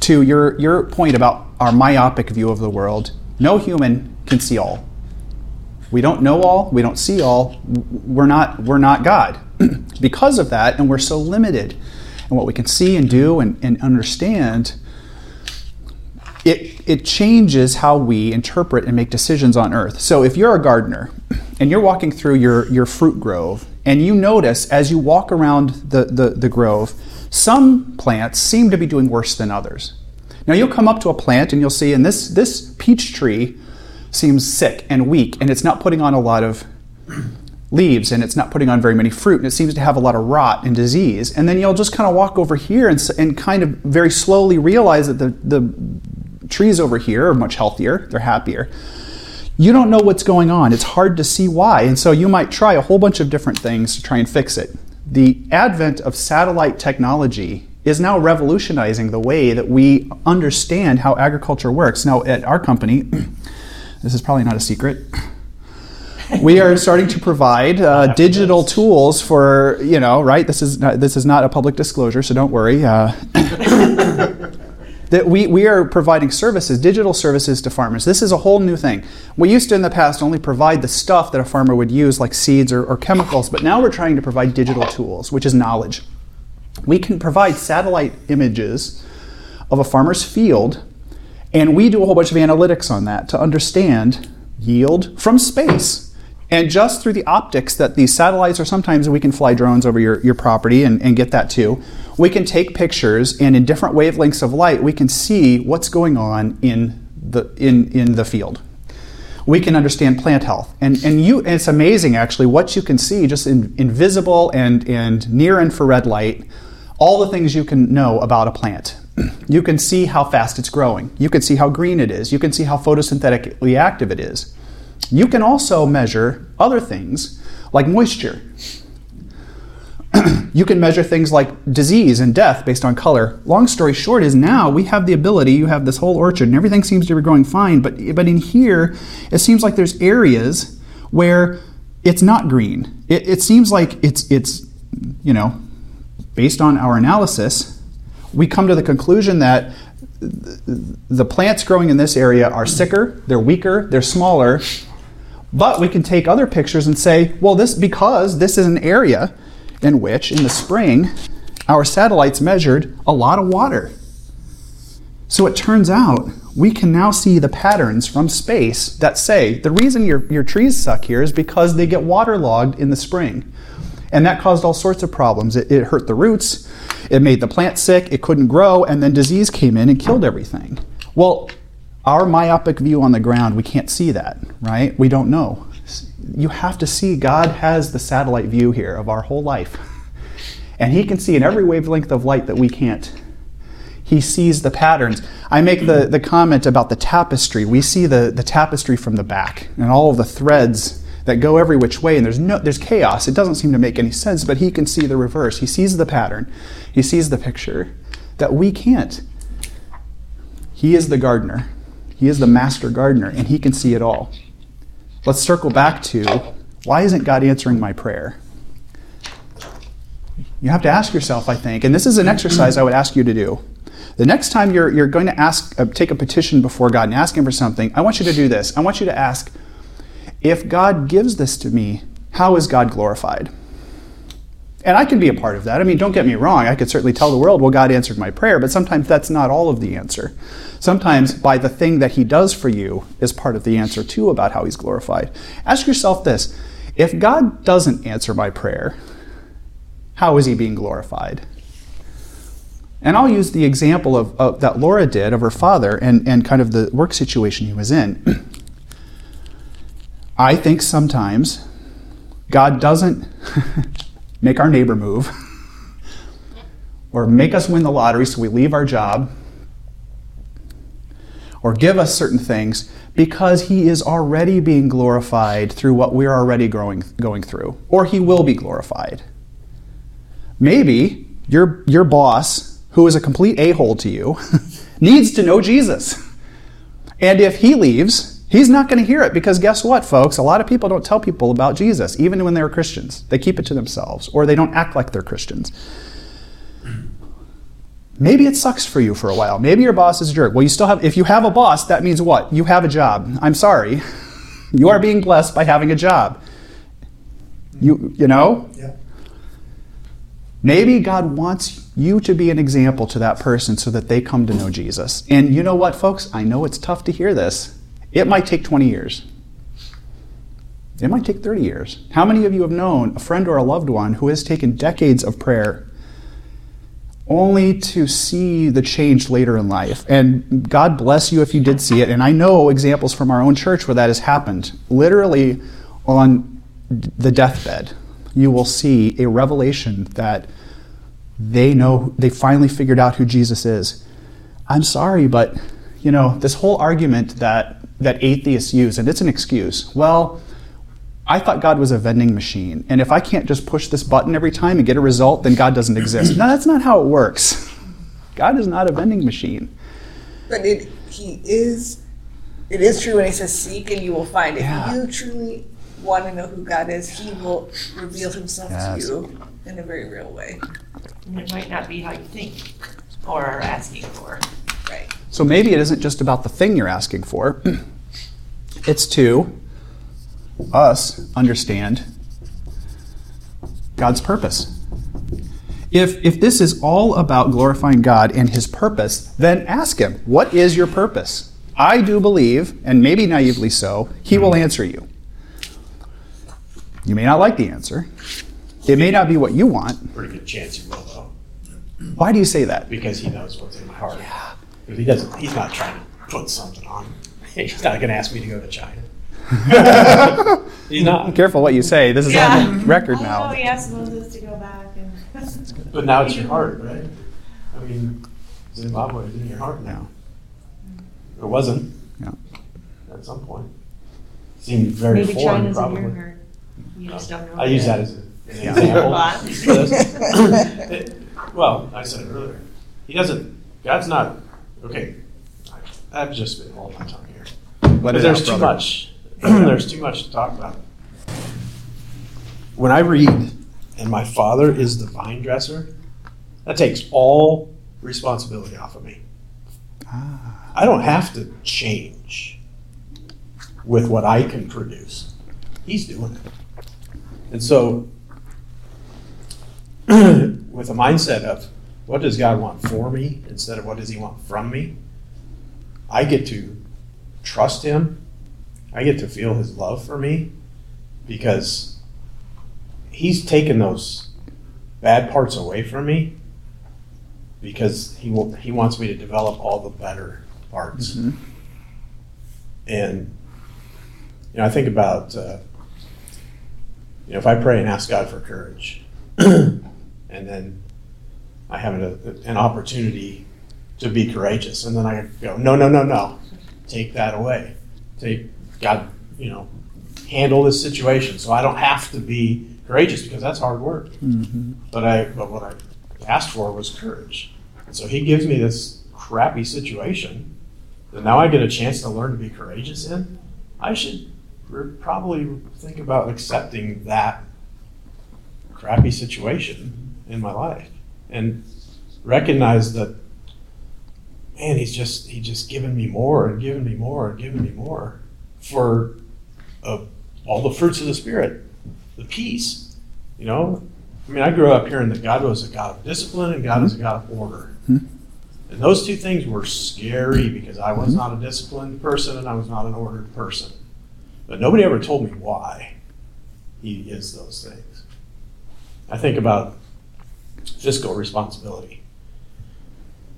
to your your point about our myopic view of the world, no human can see all. We don't know all. We don't see all. We're not we're not God. <clears throat> because of that, and we're so limited in what we can see and do and, and understand it, it changes how we interpret and make decisions on earth. So if you're a gardener and you're walking through your, your fruit grove and you notice as you walk around the, the, the grove, some plants seem to be doing worse than others. Now you'll come up to a plant and you'll see, and this, this peach tree seems sick and weak and it's not putting on a lot of leaves and it's not putting on very many fruit and it seems to have a lot of rot and disease. And then you'll just kind of walk over here and, and kind of very slowly realize that the, the trees over here are much healthier, they're happier. You don't know what's going on. It's hard to see why. And so you might try a whole bunch of different things to try and fix it. The advent of satellite technology is now revolutionizing the way that we understand how agriculture works. Now, at our company, <clears throat> this is probably not a secret. <laughs> We are starting to provide uh, digital tools for you know right. This is not, this is not a public disclosure, so don't worry. Uh, <laughs> <coughs> <coughs> <coughs> that we, we are providing services, digital services to farmers. This is a whole new thing. We used to in the past only provide the stuff that a farmer would use, like seeds or, or chemicals, but now we're trying to provide digital tools, which is knowledge. We can provide satellite images of a farmer's field, and we do a whole bunch of analytics on that to understand yield from space. And just through the optics that these satellites, or sometimes we can fly drones over your, your property and, and get that too, we can take pictures and in different wavelengths of light, we can see what's going on in the, in, in the field. We can understand plant health. And, and, you, it's amazing actually what you can see just in invisible and, and near infrared light, all the things you can know about a plant. You can see how fast it's growing. You can see how green it is. You can see how photosynthetically active it is. You can also measure other things like moisture. <clears throat> you can measure things like disease and death based on color. Long story short is now we have the ability, you have this whole orchard and everything seems to be growing fine, but but in here it seems like there's areas where it's not green. It, it seems like it's it's you know, based on our analysis, we come to the conclusion that the plants growing in this area are sicker, they're weaker, they're smaller. But we can take other pictures and say, well, this because this is an area in which, in the spring, our satellites measured a lot of water. So it turns out we can now see the patterns from space that say the reason your, your trees suck here is because they get waterlogged in the spring. And that caused all sorts of problems. It, it hurt the roots, it made the plant sick, it couldn't grow, and then disease came in and killed everything. Well, our myopic view on the ground, we can't see that, right? We don't know. You have to see God has the satellite view here of our whole life. And He can see in every wavelength of light that we can't. He sees the patterns. I make the, the comment about the tapestry. We see the, the tapestry from the back and all of the threads that go every which way, and there's no there's chaos. It doesn't seem to make any sense, but he can see the reverse. He sees the pattern. He sees the picture that we can't. He is the gardener. He is the master gardener, and he can see it all. Let's circle back to why isn't God answering my prayer? You have to ask yourself, I think, and this is an exercise I would ask you to do. The next time you're, you're going to ask, uh, take a petition before God and ask Him for something, I want you to do this. I want you to ask, if God gives this to me, how is God glorified? And I can be a part of that. I mean, don't get me wrong. I could certainly tell the world, well, God answered my prayer, but sometimes that's not all of the answer. Sometimes by the thing that He does for you is part of the answer too about how He's glorified. Ask yourself this if God doesn't answer my prayer, how is He being glorified? And I'll use the example of, of that Laura did of her father and, and kind of the work situation he was in. <clears throat> I think sometimes God doesn't <laughs> make our neighbor move <laughs> or make us win the lottery so we leave our job or give us certain things because he is already being glorified through what we're already growing, going through or he will be glorified. Maybe your, your boss who is a complete a-hole to you <laughs> needs to know jesus. And if he leaves He's not going to hear it because guess what, folks? A lot of people don't tell people about Jesus, even when they're Christians. They keep it to themselves or they don't act like they're Christians. Maybe it sucks for you for a while. Maybe your boss is a jerk. Well, you still have, if you have a boss, that means what? You have a job. I'm sorry. <laughs> You are being blessed by having a job. You, you know? Yeah. Maybe God wants you to be an example to that person so that they come to know Jesus. And you know what, folks? I know it's tough to hear this. It might take 20 years. It might take 30 years. How many of you have known a friend or a loved one who has taken decades of prayer only to see the change later in life? And God bless you if you did see it. And I know examples from our own church where that has happened. Literally on the deathbed, you will see a revelation that they know, they finally figured out who Jesus is. I'm sorry, but you know, this whole argument that that atheists use, and it's an excuse. Well, I thought God was a vending machine, and if I can't just push this button every time and get a result, then God doesn't exist. no, that's not how it works. God is not a vending machine. But it, he is, it is true when he says, seek and you will find. If Yeah. you truly want to know who God is, he will reveal himself Yes. to you in a very real way. And it might not be how you think or are asking for. So maybe it isn't just about the thing you're asking for, <clears throat> it's to us understand God's purpose. If, if this is all about glorifying God and His purpose, then ask Him, What is your purpose? I do believe, and maybe naively so, He will hmm. answer you. You may not like the answer. It may not be what you want. Pretty good chance he will, though, Why do you say that? because he knows what's in my heart. If he doesn't, he's not trying to put something on. <laughs> He's not going to ask me to go to China. <laughs> he's not. Careful what you say. This is on the record I know now. he asked Moses to go back and. <laughs> But now it's your heart, right? I mean, Zimbabwe is in your heart now. It wasn't Yeah. at some point. Seemed very Maybe foreign, China's in your heart. You just don't know. I use that as an example. It- well, I said it earlier. He doesn't. God's not. Okay, I've just been holding my tongue here. But there's out, too brother. much. <clears throat> <clears throat> there's too much to talk about. When I read, and my father is the vine dresser, that takes all responsibility off of me. Ah. I don't have to change with what I can produce. He's doing it. And so, <clears throat> with a mindset of what does God want for me instead of what does He want from me, I get to trust Him. I get to feel His love for me because He's taken those bad parts away from me because He will, He wants me to develop all the better parts. Mhm. And you know, I think about uh, you know if I pray and ask God for courage, <clears throat> and then I have an, an opportunity to be courageous, and then I go, no, no, no, no, take that away. Take God, you know, handle this situation so I don't have to be courageous because that's hard work. Mhm. But I, but what I asked for was courage, and so He gives me this crappy situation that now I get a chance to learn to be courageous in. I should r- probably think about accepting that crappy situation in my life and recognize that man, he's just he's just given me more and given me more and given me more for uh, all the fruits of the spirit, the peace. You know, I mean, I grew up hearing that God was a God of discipline and God is a mm-hmm. God of order. Mm-hmm. And those two things were scary because I was mm-hmm. not a disciplined person and I was not an ordered person. But nobody ever told me why he is those things. I think about fiscal responsibility.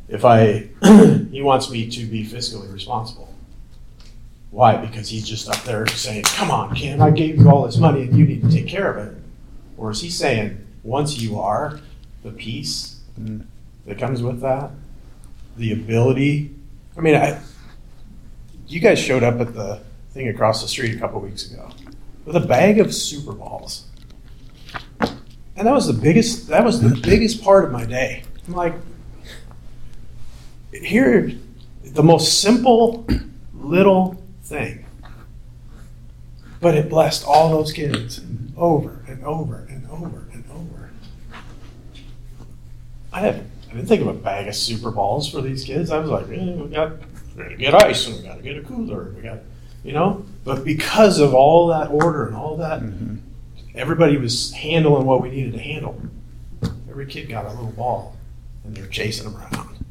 If I, <clears throat> he wants me to be fiscally responsible. Why? Because he's just up there saying, come on, Ken, I gave you all this money and you need to take care of it. Or is he saying, once you are, the peace that comes with that, the ability. I mean, I, you guys showed up at the thing across the street a couple weeks ago with a bag of Super Balls, and that was the biggest. That was the biggest part of my day. I'm like, here, the most simple little thing, but it blessed all those kids over and over and over and over. I have I didn't think of a bag of super balls for these kids. I was like, eh, we got we gotta get ice and we gotta get a cooler. We got you know. But because of all that order and all that, everybody was handling what we needed to handle. Every kid got a little ball, and they're chasing them around.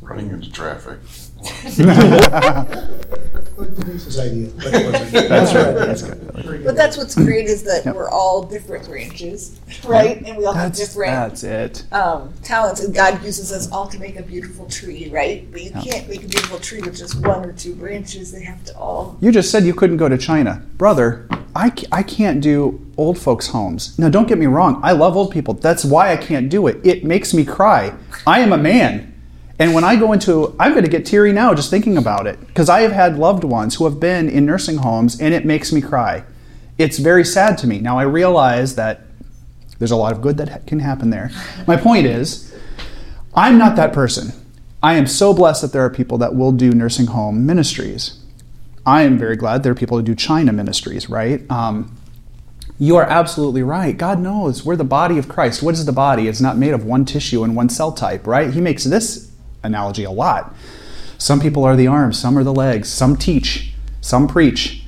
Running into traffic. <laughs> <laughs> Denise's idea. That's right. That's good. But that's what's great is that Yep. we're all different branches, right? And we all have That's, different that's it. um, talents, and God uses us all to make a beautiful tree, right? But you Yeah. can't make a beautiful tree with just one or two branches. They have to all. You just said you couldn't go to China. Brother, I, ca- I can't do old folks' homes. Now, don't get me wrong. I love old people. That's why I can't do it. It makes me cry. I am a man. And when I go into, I'm going to get teary now just thinking about it because I have had loved ones who have been in nursing homes and it makes me cry. It's very sad to me. Now, I realize that there's a lot of good that can happen there. My point is, I'm not that person. I am so blessed that there are people that will do nursing home ministries. I am very glad there are people who do China ministries, right? Um, you are absolutely right. God knows we're the body of Christ. What is the body? It's not made of one tissue and one cell type, right? He makes this analogy a lot. Some people are the arms, some are the legs, some teach, some preach.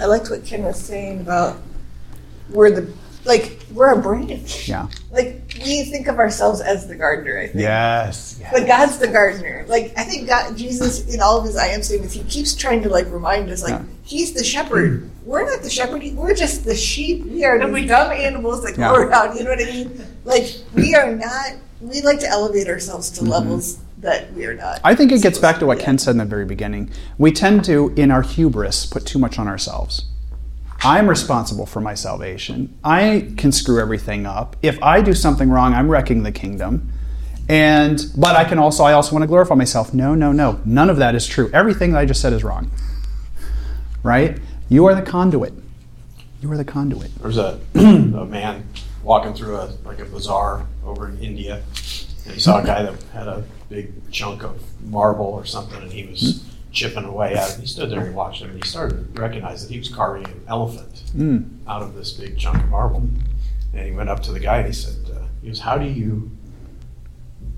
I liked what Ken was saying about we're the like we're a branch. Yeah. Like we think of ourselves as the gardener. I think. Yes. But God's the gardener. Like I think God, Jesus, in all of his I am statements, he keeps trying to like remind us, like Yeah. he's the shepherd. Mm. We're not the shepherd. We're just the sheep. We are And these we- dumb animals that Yeah. go around. You know what I mean? Like we are not. We like to elevate ourselves to levels that we are not. Mm-hmm. I think it gets back to what Yeah. Ken said in the very beginning. We tend to, in our hubris, put too much on ourselves. I'm responsible for my salvation. I can screw everything up. If I do something wrong, I'm wrecking the kingdom. And but I can also I also want to glorify myself. No, no, no. None of that is true. Everything that I just said is wrong. Right? You are the conduit. You are the conduit. There's a, <clears throat> a man walking through a like a bazaar over in India, and he saw a guy that had a big chunk of marble or something, and he was chipping away at it. He stood there and he watched him, and he started to recognize that he was carving an elephant Mm. out of this big chunk of marble. And he went up to the guy and he said, uh, "He goes, how do you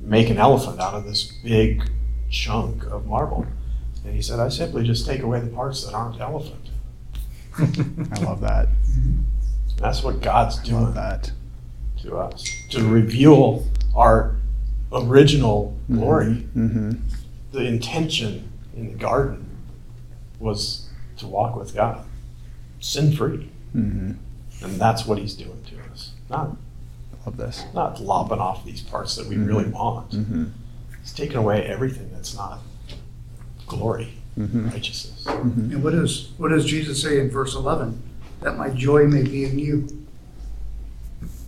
make an elephant out of this big chunk of marble?" And he said, "I simply just take away the parts that aren't elephant." <laughs> I love that. That's what God's doing. that. to us to reveal our original glory. hmm The intention in the garden was to walk with God, sin free, hmm and that's what He's doing to us. Not Love this. not lopping off these parts that we really want. hmm He's taking away everything that's not glory, hmm righteousness. And what does, what does Jesus say in verse 11? That my joy may be in you.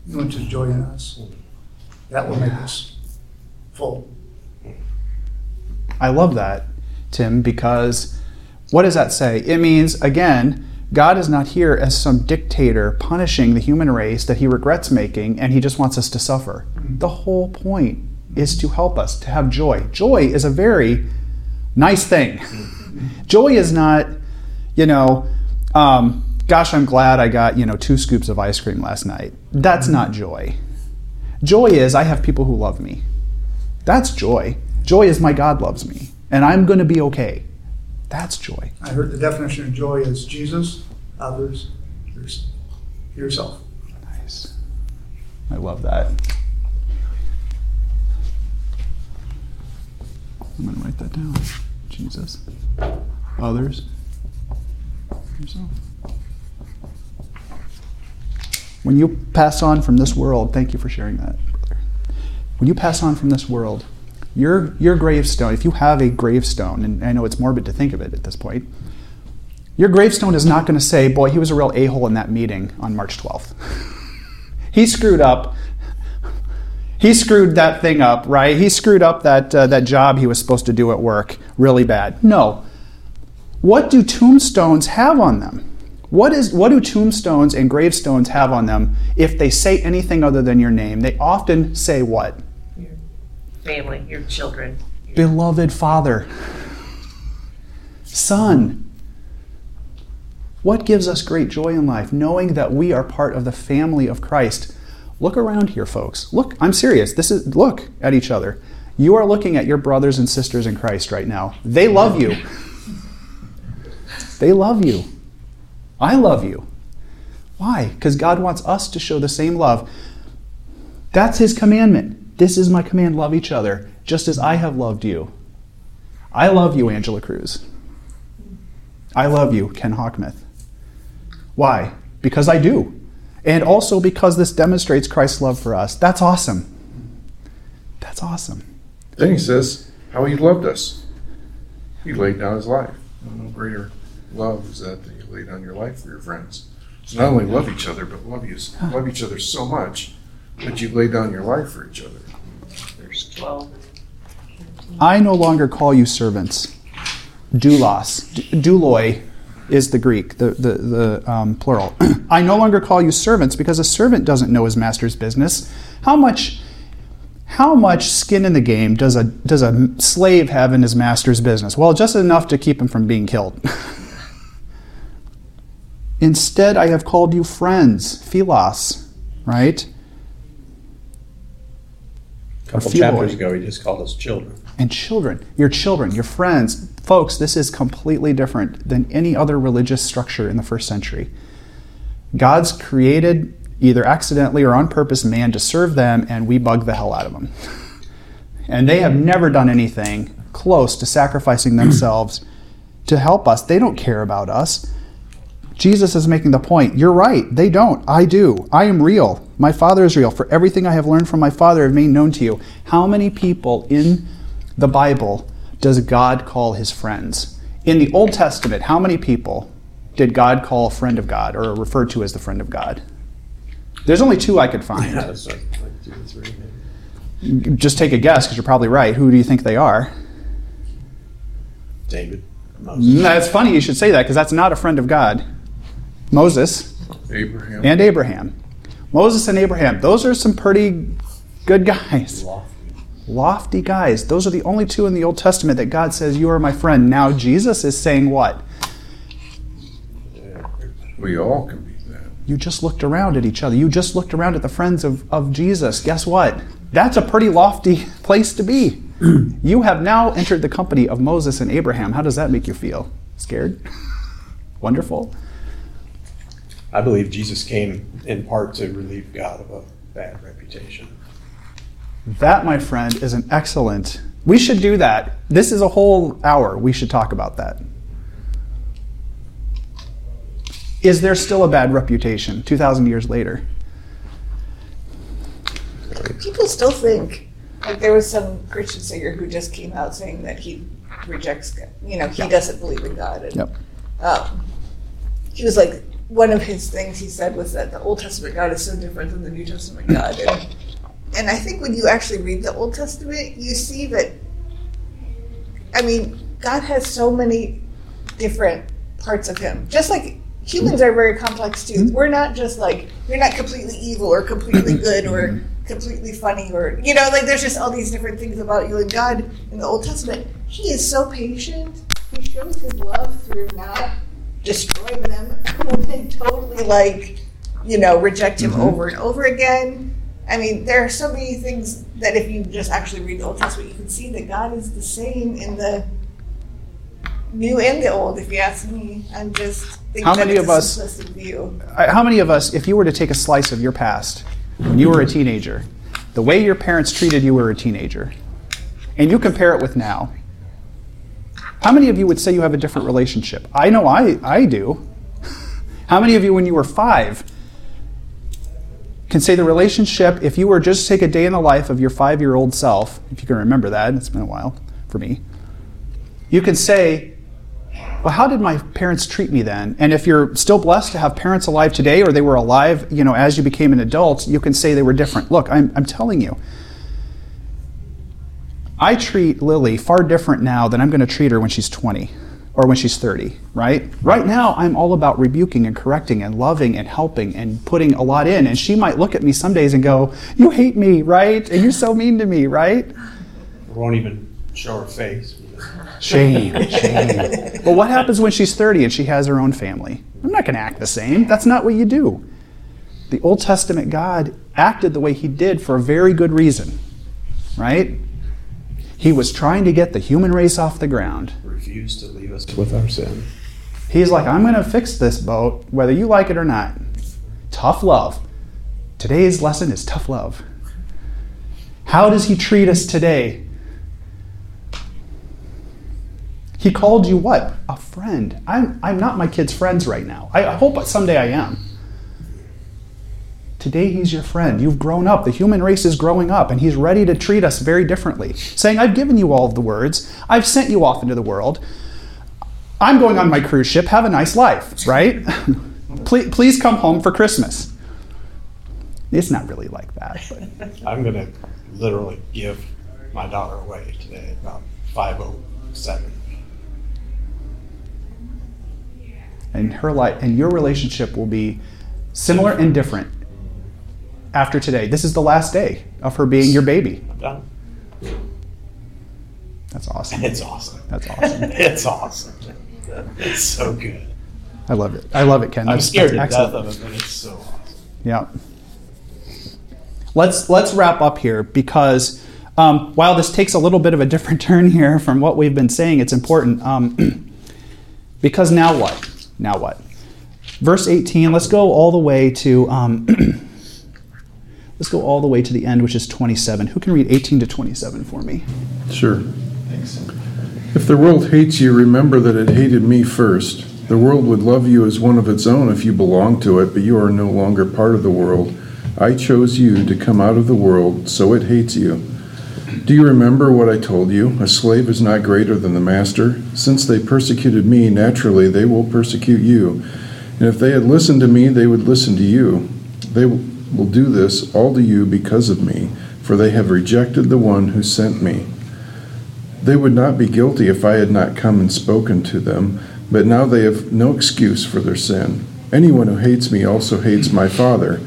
You want his joy in us. That will make us full. I love that, Tim, because what does that say? It means, again, God is not here as some dictator punishing the human race that he regrets making and he just wants us to suffer. The whole point is to help us to have joy. Joy is a very nice thing. joy is not, you know, um, gosh, I'm glad I got, you know, two scoops of ice cream last night. That's not joy. Joy is I have people who love me. That's joy. Joy is my God loves me, and I'm going to be okay. That's joy. I heard the definition of joy is Jesus, others, yourself. Nice. I love that. I'm going to write that down. Jesus. Others. Yourself. When you pass on from this world, thank you for sharing that. When you pass on from this world, your, your gravestone, if you have a gravestone, and I know it's morbid to think of it at this point, your gravestone is not going to say, boy, he was a real a hole in that meeting on March 12th. <laughs> he screwed up. He screwed that thing up, right? He screwed up that, uh, that job he was supposed to do at work really bad. No. What do tombstones have on them? What, is, what do tombstones and gravestones have on them if they say anything other than your name? They often say what? Your family, your children. your- Beloved Father, Son. What gives us great joy in life? Knowing that we are part of the family of Christ. Look around here, folks. Look, I'm serious. This is look at each other. You are looking at your brothers and sisters in Christ right now. They love you. They love you. I love you. Why? Because God wants us to show the same love. That's His commandment. This is my command love each other, just as I have loved you. I love you, Angela Cruz. I love you, Ken Hawkmouth. Why? Because I do. And also because this demonstrates Christ's love for us. That's awesome. That's awesome. Then he says how he loved us. He laid down his life. No greater love is that that you lay down your life for your friends. So not only love each other, but love you love each other so much that you lay down your life for each other. Verse 12. I no longer call you servants. Doulos. Douloi is the Greek, the, the, the um, plural. <clears throat> I no longer call you servants because a servant doesn't know his master's business. How much, how much skin in the game does a, does a slave have in his master's business? Well, just enough to keep him from being killed. <laughs> Instead, I have called you friends, philos, right? A couple chapters ago, he just called us children. and children, your children, your friends. Folks, this is completely different than any other religious structure in the first century. God's created, either accidentally or on purpose, man to serve them, and we bug the hell out of them. <laughs> And they have never done anything close to sacrificing themselves to help us. They don't care about us. Jesus is making the point. You're right. They don't. I do. I am real. My Father is real. For everything I have learned from my Father, I have made known to you. How many people in the Bible does God call his friends? In the Old Testament, how many people did God call a friend of God or referred to as the friend of God? There's only two I could find. Yeah, it's like, like two or three, maybe. Just take a guess because you're probably right. Who do you think they are? David, Moses. Mm, that's funny you should say that because that's not a friend of God. Moses Abraham. and Abraham. Moses and Abraham, those are some pretty good guys. Lofty guys. Those are the only two in the Old Testament that God says, You are my friend. Now, Jesus is saying what? we all can be that. You just looked around at each other. You just looked around at the friends of, of Jesus. Guess what? That's a pretty lofty <laughs> place to be. <clears throat> you have now entered the company of Moses and Abraham. How does that make you feel? Scared? <laughs> Wonderful? I believe Jesus came in part to relieve God of a bad reputation. That, my friend, is an excellent. We should do that. This is a whole hour. We should talk about that. Is there still a bad reputation 2,000 years later? People still think like there was some Christian singer who just came out saying that he rejects God. You know, he Yeah. doesn't believe in God. And, Yep. um, he was like one of his things he said was that the Old Testament God is so different than the New Testament God. And, and I think when you actually read the Old Testament, you see that. I mean, God has so many different parts of Him. Just like humans are very complex too. Mm-hmm. We're not just like we're not completely evil or completely <clears throat> good or mm-hmm. completely funny or you know like there's just all these different things about you and God in the Old Testament. He is so patient. He shows His love through not destroying them <laughs> and then totally like you know reject Him mm-hmm. over and over again. I mean, there are so many things that if you just actually read the Old Testament, you can see that God is the same in the new and the old. If you ask me, I'm just thinking How many of us-. I- How many of us, if you were to take a slice of your past when you were a teenager, the way your parents treated you were a teenager, and you compare it with now, how many of you would say you have a different relationship? I know I, I do. <laughs> How many of you, when you were five, can say the relationship, if you were just to take a day in the life of your five year old self, if you can remember that, it's been a while for me, you can say, well, how did my parents treat me then? And if you're still blessed to have parents alive today, or they were alive, you know, as you became an adult, you can say they were different. Look, I'm, I'm telling you, I treat Lily far different now than I'm going to treat her when she's 20 or when she's 30, right? Right now, I'm all about rebuking and correcting and loving and helping and putting a lot in. And she might look at me some days and go, You hate me, right? And you're so mean to me, right? Won't even show her face. Shame, shame. But what happens when she's 30 and she has her own family? I'm not going to act the same. That's not what you do. The Old Testament God acted the way he did for a very good reason, right? He was trying to get the human race off the ground. Refuse to leave us with our sin. He's like, I'm going to fix this boat, whether you like it or not. Tough love. Today's lesson is tough love. How does he treat us today? He called you what? A friend. I'm, I'm not my kids' friends right now. I, I hope someday I am. Today he's your friend. You've grown up. The human race is growing up, and he's ready to treat us very differently. Saying, I've given you all of the words, I've sent you off into the world. I'm going on my cruise ship. Have a nice life, right? <laughs> please, please come home for Christmas. It's not really like that. But <laughs> I'm gonna literally give my daughter away today about five oh seven. and her life and your relationship will be similar and different after today. This is the last day of her being your baby. I'm done. That's awesome. It's awesome. That's awesome. <laughs> It's awesome. It's so good. I love it. I love it, Ken. I'm scared to that's death of it, but it's so awesome. Yeah. Let's let's wrap up here because um, while this takes a little bit of a different <laughs> turn here from what we've been saying, it's important. Um, <clears throat> because now what? Now what? Verse 18. Let's go all the way to. Um, <clears throat> let's go all the way to the end, which is 27. Who can read 18 to 27 for me? Sure. Thanks. If the world hates you, remember that it hated me first. The world would love you as one of its own if you belonged to it, but you are no longer part of the world. I chose you to come out of the world, so it hates you. Do you remember what I told you? A slave is not greater than the master. Since they persecuted me, naturally they will persecute you. And if they had listened to me, they would listen to you. They will do this all to you because of me, for they have rejected the one who sent me. They would not be guilty if I had not come and spoken to them, but now they have no excuse for their sin. Anyone who hates me also hates my Father.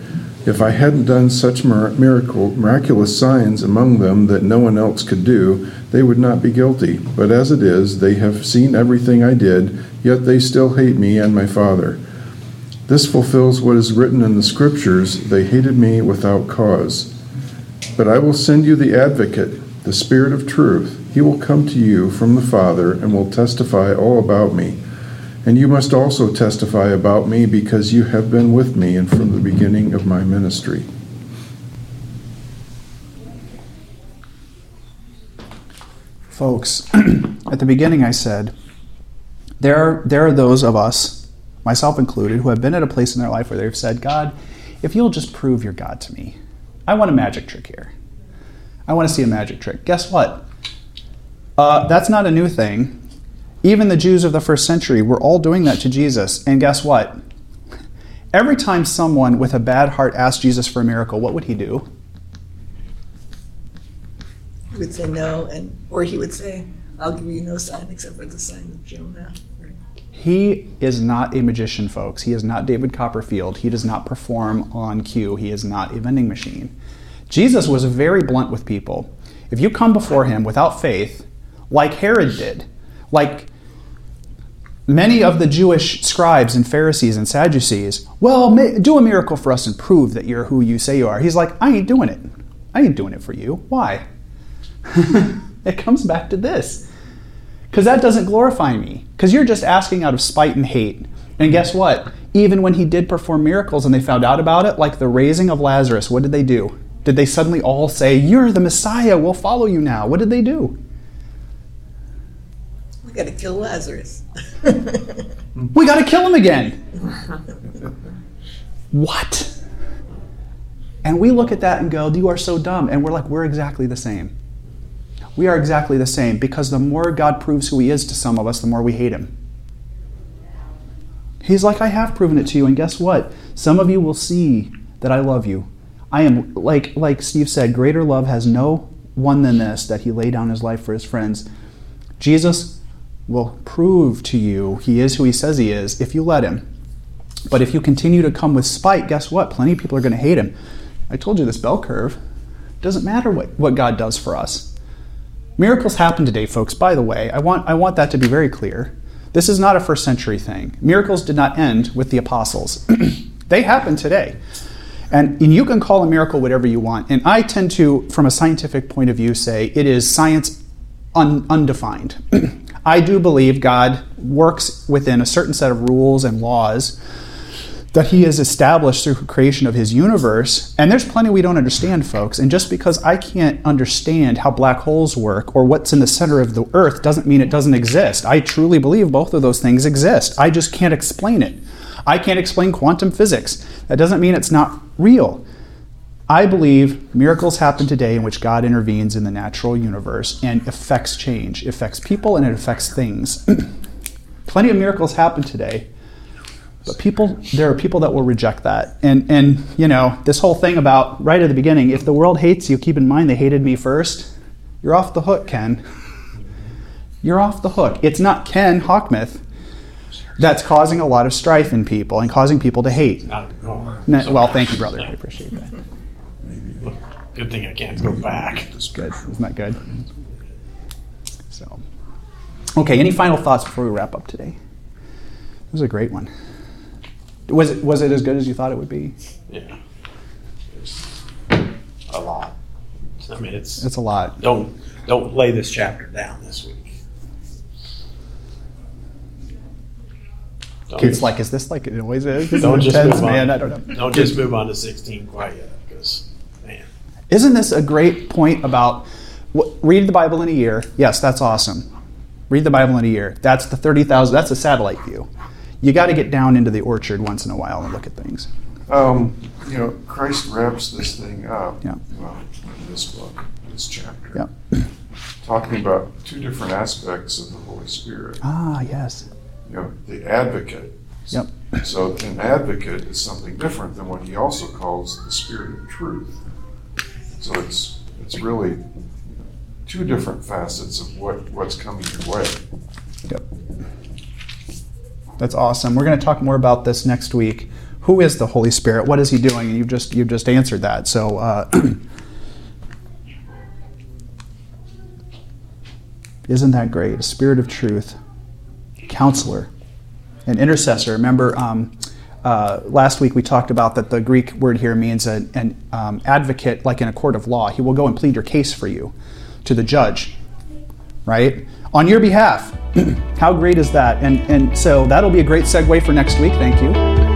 If I hadn't done such miracle, miraculous signs among them that no one else could do, they would not be guilty. But as it is, they have seen everything I did, yet they still hate me and my Father. This fulfills what is written in the Scriptures they hated me without cause. But I will send you the advocate, the Spirit of truth. He will come to you from the Father and will testify all about me. And you must also testify about me because you have been with me and from the beginning of my ministry. Folks, <clears throat> at the beginning I said, there are, there are those of us, myself included, who have been at a place in their life where they've said, God, if you'll just prove you're God to me, I want a magic trick here. I want to see a magic trick. Guess what? Uh, that's not a new thing. Even the Jews of the first century were all doing that to Jesus. And guess what? Every time someone with a bad heart asked Jesus for a miracle, what would he do? He would say no, and or he would say, "I'll give you no sign except for the sign of Jonah." He is not a magician, folks. He is not David Copperfield. He does not perform on cue. He is not a vending machine. Jesus was very blunt with people. If you come before him without faith, like Herod did, like many of the Jewish scribes and Pharisees and Sadducees, well, do a miracle for us and prove that you're who you say you are. He's like, I ain't doing it. I ain't doing it for you. Why? <laughs> it comes back to this. Because that doesn't glorify me. Because you're just asking out of spite and hate. And guess what? Even when he did perform miracles and they found out about it, like the raising of Lazarus, what did they do? Did they suddenly all say, You're the Messiah, we'll follow you now? What did they do? We got to kill Lazarus. <laughs> We got to kill him again. <laughs> what? And we look at that and go, You are so dumb. And we're like, We're exactly the same. We are exactly the same because the more God proves who He is to some of us, the more we hate Him. He's like, I have proven it to you. And guess what? Some of you will see that I love you. I am, like, like Steve said, greater love has no one than this that He laid down His life for His friends. Jesus will prove to you He is who He says He is if you let Him. But if you continue to come with spite, guess what? Plenty of people are going to hate Him. I told you this bell curve. Doesn't matter what, what God does for us. Miracles happen today, folks. By the way, I want, I want that to be very clear. This is not a first century thing. Miracles did not end with the apostles, <clears throat> they happen today. And, and you can call a miracle whatever you want. And I tend to, from a scientific point of view, say it is science un, undefined. <clears throat> I do believe God works within a certain set of rules and laws that he has established through creation of his universe. And there's plenty we don't understand, folks. And just because I can't understand how black holes work or what's in the center of the earth doesn't mean it doesn't exist. I truly believe both of those things exist. I just can't explain it. I can't explain quantum physics. That doesn't mean it's not real. I believe miracles happen today in which God intervenes in the natural universe and affects change. Affects people and it affects things. <clears throat> plenty of miracles happen today but people, there are people that will reject that. And, and, you know, this whole thing about right at the beginning, if the world hates you, keep in mind they hated me first. You're off the hook, Ken. You're off the hook. It's not Ken Hawkmouth that's causing a lot of strife in people and causing people to hate. Not, oh, No- well, thank you, brother. I appreciate that. Good thing I can't go back. Good. Isn't that good? So, okay. Any final thoughts before we wrap up today? It was a great one. Was it was it as good as you thought it would be? Yeah. it's a lot. I mean, it's, It's a lot. don't don't lay this chapter down this week. Don't, It's like, is this like it always is? This is don't just intense, move on. man. I don't know. Don't just move on to 16 quite yet, because man, Isn't this a great point about what, read the Bible in a year? Yes, that's awesome. Read the Bible in a year. That's the 30,000, that's a satellite view. You got to get down into the orchard once in a while and look at things. Um, you know, Christ wraps this thing up. Yeah. Well, in this book, this chapter. Yeah. <clears throat> Talking about two different aspects of the Holy Spirit. Ah, yes. You know, the advocate. Yep. So an advocate is something different than what he also calls the Spirit of truth. So it's it's really two different facets of what, what's coming your way. Yep. That's awesome. We're going to talk more about this next week. Who is the Holy Spirit? What is He doing? And you've just you've just answered that. So, uh, <clears throat> isn't that great? A Spirit of truth, Counselor, an intercessor. Remember, um, uh, last week we talked about that the Greek word here means an um, advocate, like in a court of law. He will go and plead your case for you to the judge right? On your behalf. <clears throat> How great is that? And, and so that'll be a great segue for next week. Thank you.